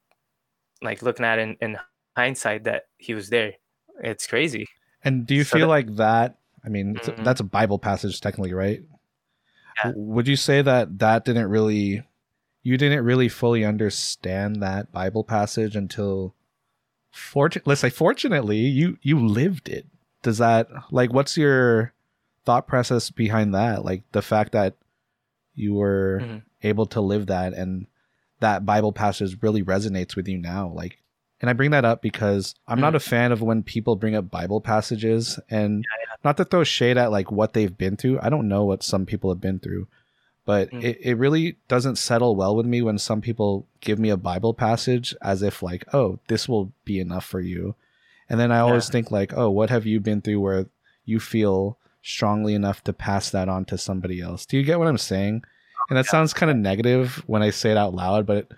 like looking at it in, in hindsight that he was there. It's crazy. And do you So feel that- like that? I mean, it's- Mhm. that's a Bible passage, technically, right? Yeah. Would you say that that didn't really, you didn't really fully understand that Bible passage until, fortune, let's say, fortunately, you you lived it. Does that like what's your thought process behind that? Like the fact that you were Mhm. able to live that and that Bible passage really resonates with you now. Like, and I bring that up because I'm not a fan of when people bring up Bible passages and not to throw shade at like what they've been through. I don't know what some people have been through, but Mm. it, it really doesn't settle well with me when some people give me a Bible passage as if like, oh, this will be enough for you. And then I always Yeah. think like, oh, what have you been through where you feel strongly enough to pass that on to somebody else? Do you get what I'm saying? And that sounds kind of negative when I say it out loud, but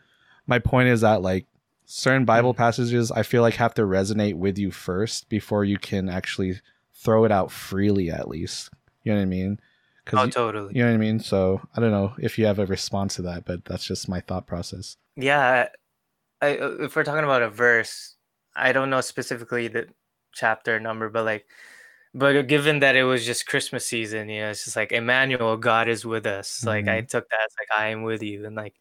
my point is that like certain Bible passages I feel like have to resonate with you first before you can actually throw it out freely at least. You know what I mean? Oh, Cuz totally. you know what I mean? So, I don't know if you have a response to that, but that's just my thought process. Yeah, I, uh, if we're talking about a verse, I don't know specifically the chapter number, but like, but given that it was just Christmas season, you know, it's just like Emmanuel, God is with us. Like I took that as like I am with you, and like,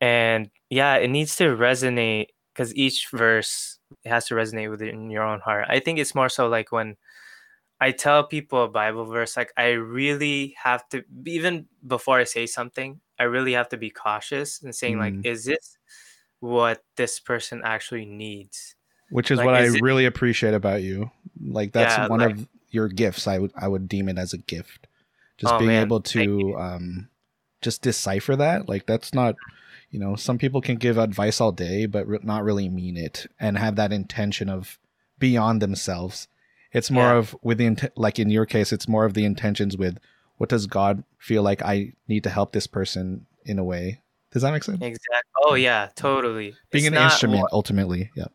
and yeah, it needs to resonate because each verse it has to resonate with it in your own heart. I think it's more so like when I tell people a Bible verse, like I really have to even before I say something, I really have to be cautious and saying like, Mm. is this what this person actually needs? Which is Like, what is I it- really appreciate about you. Like that's Yeah, one like- of your gifts. I would I would deem it as a gift. Just Oh, being man, able to um just decipher that. Like that's not, you know, some people can give advice all day, but re- not really mean it and have that intention of beyond themselves. It's more Yeah. of with the int- like in your case, it's more of the intentions with what does God feel like I need to help this person in a way. Does that make sense? Exactly. Oh yeah, totally. Being It's an instrument, ultimately. Yeah.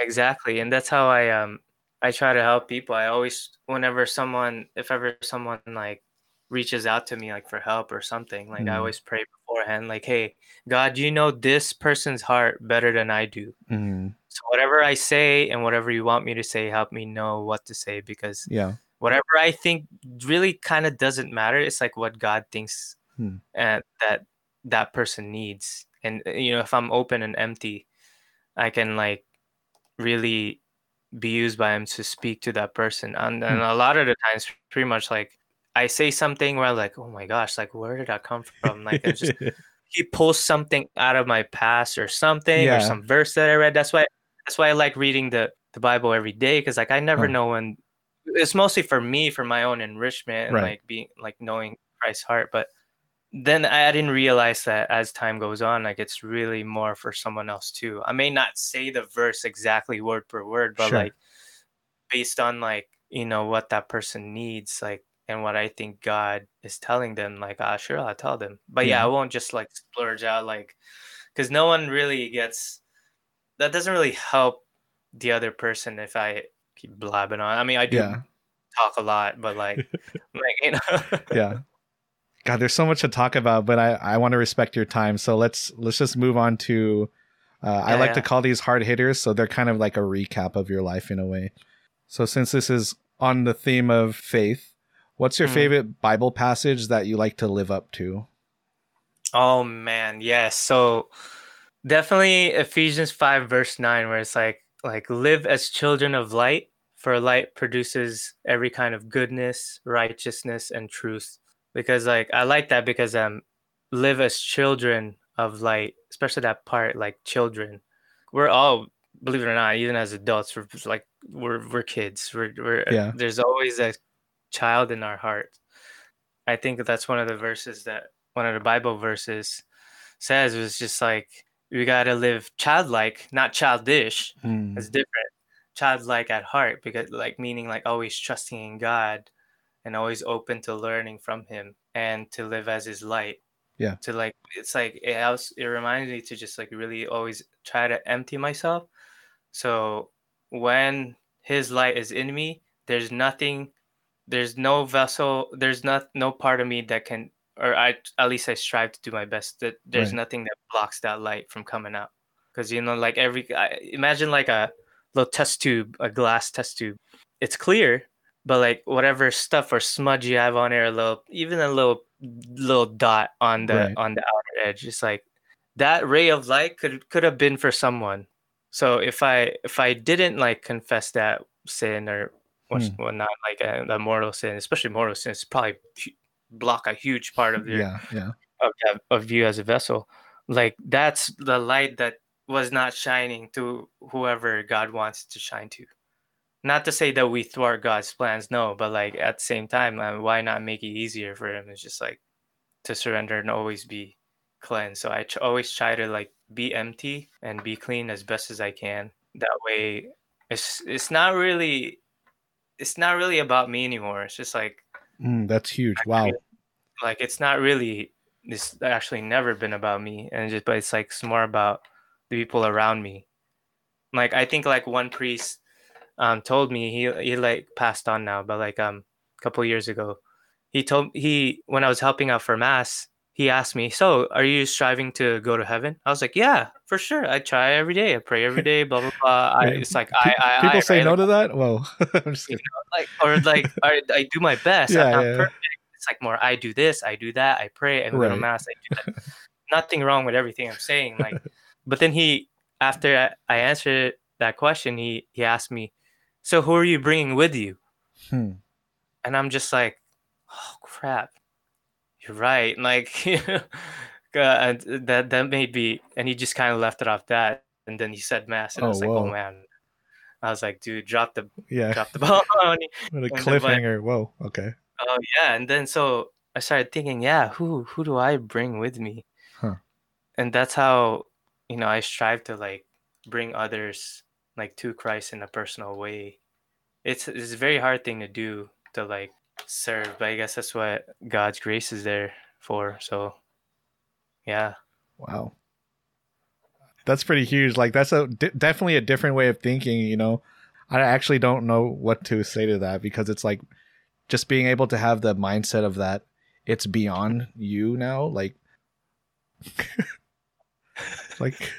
exactly, and that's how I um I try to help people. I always whenever someone if ever someone like reaches out to me like for help or something, like I Mm. always pray beforehand, like, hey, God, you know this person's heart better than I do. Mm, So whatever I say and whatever you want me to say, help me know what to say because yeah. whatever I think really kind of doesn't matter. It's like what God thinks Hmm. uh, that that person needs, and uh, you know, if I'm open and empty, I can like really be used by Him to speak to that person. And, and a lot of the times, pretty much like I say something where I'm like, oh my gosh, like where did that come from? Like it's just he pulls something out of my past or something Yeah. or some verse that I read. That's why that's why I like reading the the Bible every day because like I never Huh. know when. It's mostly for me for my own enrichment and Right. like being like knowing Christ's heart, but then I didn't realize that as time goes on, like it's really more for someone else too. I may not say the verse exactly word per word, but Sure. like based on like you know what that person needs, like and what I think God is telling them, like ah sure I'll tell them. But yeah, Yeah. I won't just like splurge out like because no one really gets that doesn't really help the other person if I keep blabbing on. I mean I do Yeah. talk a lot, but like like you know yeah god there's so much to talk about but i i want to respect your time so let's let's just move on to uh, i Yeah, like to call these hard hitters so they're kind of like a recap of your life in a way so since this is on the theme of faith what's your Mhm. favorite bible passage that you like to live up to Oh man, yes. So definitely Ephesians 5 verse 9 where it's like like live as children of light for light produces every kind of goodness, righteousness and truth. Because like I like that because um live as children of light, especially that part like children. We're all believe it or not, even as adults we're like we're we're kids. We're we're Yeah. there's always a child in our heart. I think that's one of the verses that one of the Bible verses says was just like we gotta live childlike, not childish. Hmm. It's different. Childlike at heart, because like meaning like always trusting in God and always open to learning from Him and to live as His light. Yeah. To like it's like it else it reminds me to just like really always try to empty myself. So when His light is in me, there's nothing there's no vessel there's not no part of me that can or i at least i strive to do my best that there's Right. nothing that blocks that light from coming out because you know like every I, imagine like a little test tube a glass test tube it's clear but like whatever stuff or smudge you have on there a little even a little little dot on the Right. on the outer edge it's like that ray of light could could have been for someone so if i if i didn't like confess that sin or or Hmm. well, not like a, a mortal sin, especially mortal sins, probably block a huge part of your yeah yeah of, of you as a vessel. Like that's the light that was not shining to whoever God wants to shine to. Not to say that we thwart God's plans, no, but like at the same time, uh, why not make it easier for Him? It's just like to surrender and always be cleansed. So I tr- always try to like be empty and be clean as best as I can. That way, it's it's not really it's not really about me anymore. It's just like Hmm, that's huge. Wow. like it's not really it's actually never been about me and just but it's like it's more about the people around me. Like i think like one priest um told me he he like passed on now but like um a couple years ago he told he when i was helping out for mass he asked me so are you striving to go to heaven? I was like yeah for sure i try every day i pray every day blah blah blah I, it's like i i people I, say right? no Like, to that whoa I'm just kidding. like or like I, I do my best. Yeah, I'm not yeah. perfect. It's like more I do this, I do that, I pray, and go to Right. mass. I do that. Nothing wrong with everything I'm saying. Like, but then he, after I, I answered that question, he he asked me, "So who are you bringing with you?" Hmm. And I'm just like, "Oh crap, you're right." Like, uh, and that that made me, and he just kind of left it off that, and then he said mass, and I Oh, was like, "Oh man." I was like, dude, drop the yeah drop the ball. what a cliffhanger whoa okay Oh yeah, and then so I started thinking, yeah, who who do I bring with me? Huh. And that's how, you know, I strive to like bring others like to Christ in a personal way. It's it's a very hard thing to do to like serve, but I guess that's what God's grace is there for. So yeah. Wow. That's pretty huge. Like that's a d- definitely a different way of thinking, you know. I actually don't know what to say to that because it's like just being able to have the mindset of that it's beyond you now like like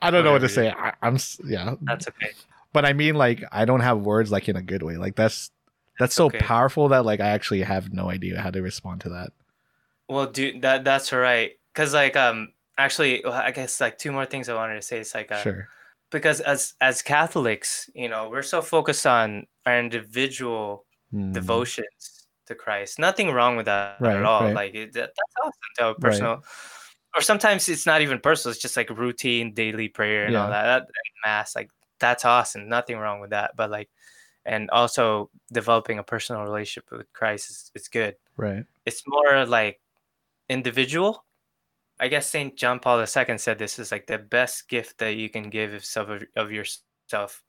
I don't know what to say. I, I'm yeah, That's okay. but I mean like I don't have words like in a good way. Like that's that's so okay. powerful that like I actually have no idea how to respond to that. Well, dude, that that's right. Cause like um actually I guess like two more things I wanted to say. It's like uh, Sure. because as as Catholics, you know, we're so focused on our individual Hmm. devotions to Christ. Nothing wrong with that Right, at all. right. Like it, that, that's awesome to have personal. Or sometimes it's not even personal. It's just like routine daily prayer and all that. that mass, like that's awesome. Nothing wrong with that. But like, and also developing a personal relationship with Christ is, is good. Right. It's more like individual. I guess Saint John Paul II said this is like the best gift that you can give of of, yourself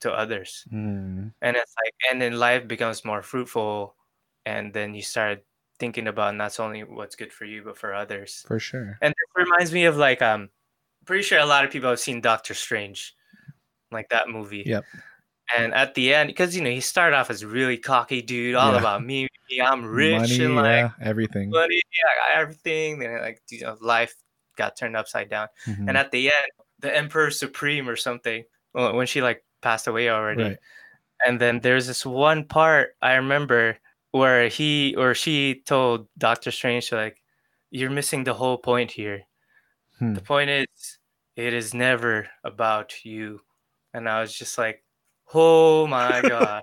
to others Hmm. and it's like and then life becomes more fruitful and then you start thinking about not only what's good for you but for others For sure. and this reminds me of like um pretty sure a lot of people have seen doctor strange like that movie Yep. And at the end because you know he started off as really cocky dude all Yeah. about me me, i'm rich Money, and like yeah, everything. money yeah I got everything then like you know life got turned upside down Mhm. and at the end the emperor supreme or something when she like passed away already Right. and then there's this one part I remember where he or she told Doctor Strange like, "You're missing the whole point here. Hmm. The point is, it is never about you." And I was just like, "Oh my god!"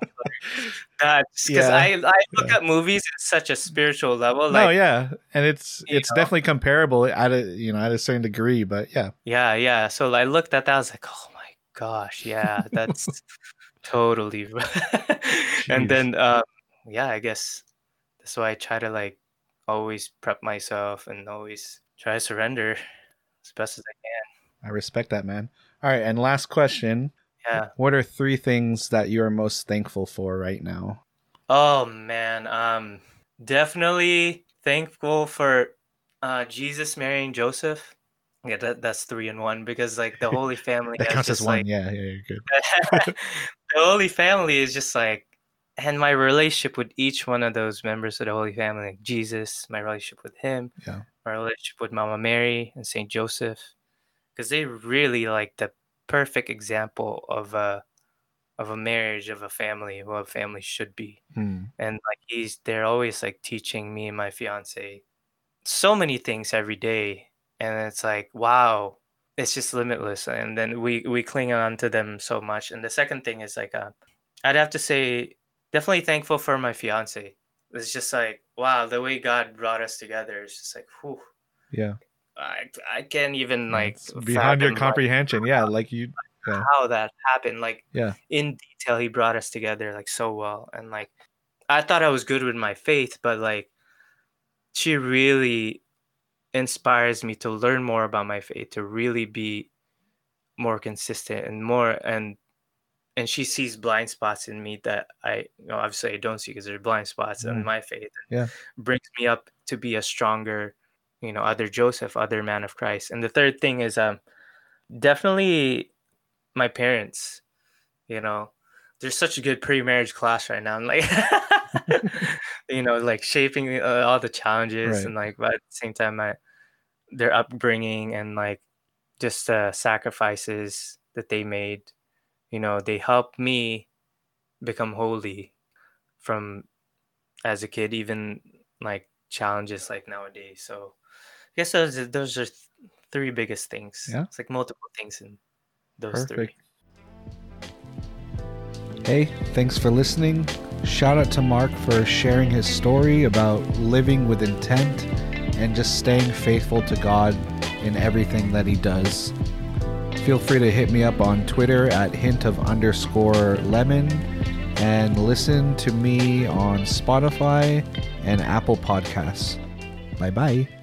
that's because Yeah, I I look at movies at such a spiritual level. no, yeah, and it's it's know? definitely comparable at a you know at a certain degree, but yeah, yeah, yeah. So I looked at that. I was like, "Oh my gosh, yeah, that's totally." And then um yeah i guess that's why i try to like always prep myself and always try to surrender as best as i can I respect that, man. All right, and last question: yeah What are three things that you are most thankful for right now? oh man um definitely thankful for uh jesus mary and joseph yeah that, that's three in one because like the holy family That counts as one. like, yeah, yeah, you're good. the Holy Family is just like, and my relationship with each one of those members of the Holy Family, like Jesus, my relationship with him, Yeah. my relationship with Mama Mary and Saint Joseph, because they really like the perfect example of a of a marriage of a family, what a family should be, Hmm. and like he's they're always like teaching me and my fiance so many things every day, and it's like wow, it's just limitless. And then we we cling on to them so much. And the second thing is like uh, i'd have to say definitely thankful for my fiance. It's just like wow the way god brought us together is just like whew, Yeah, I, I can't even like It's beyond your fathom, like, comprehension. Yeah, like you. Yeah, how that happened like Yeah. in detail he brought us together like so well and like i thought i was good with my faith but like she really inspires me to learn more about my faith to really be more consistent and more and and she sees blind spots in me that i you know obviously i don't see because they're blind spots Mm. in my faith Yeah. brings me up to be a stronger you know other joseph other man of christ. And the third thing is um definitely my parents you know there's such a good pre-marriage class right now. I'm like you know like shaping uh, all the challenges Right. and like but at the same time my their upbringing and like just uh, sacrifices that they made you know they helped me become holy from as a kid even like challenges like nowadays. So guess those are, those are three biggest things Yeah. it's like multiple things in those Perfect. three Hey, thanks for listening. Shout out to Mark for sharing his story about living with intent and just staying faithful to God in everything that he does. Feel free to hit me up on Twitter at hint of underscore lemon and listen to me on Spotify and Apple Podcasts. Bye bye.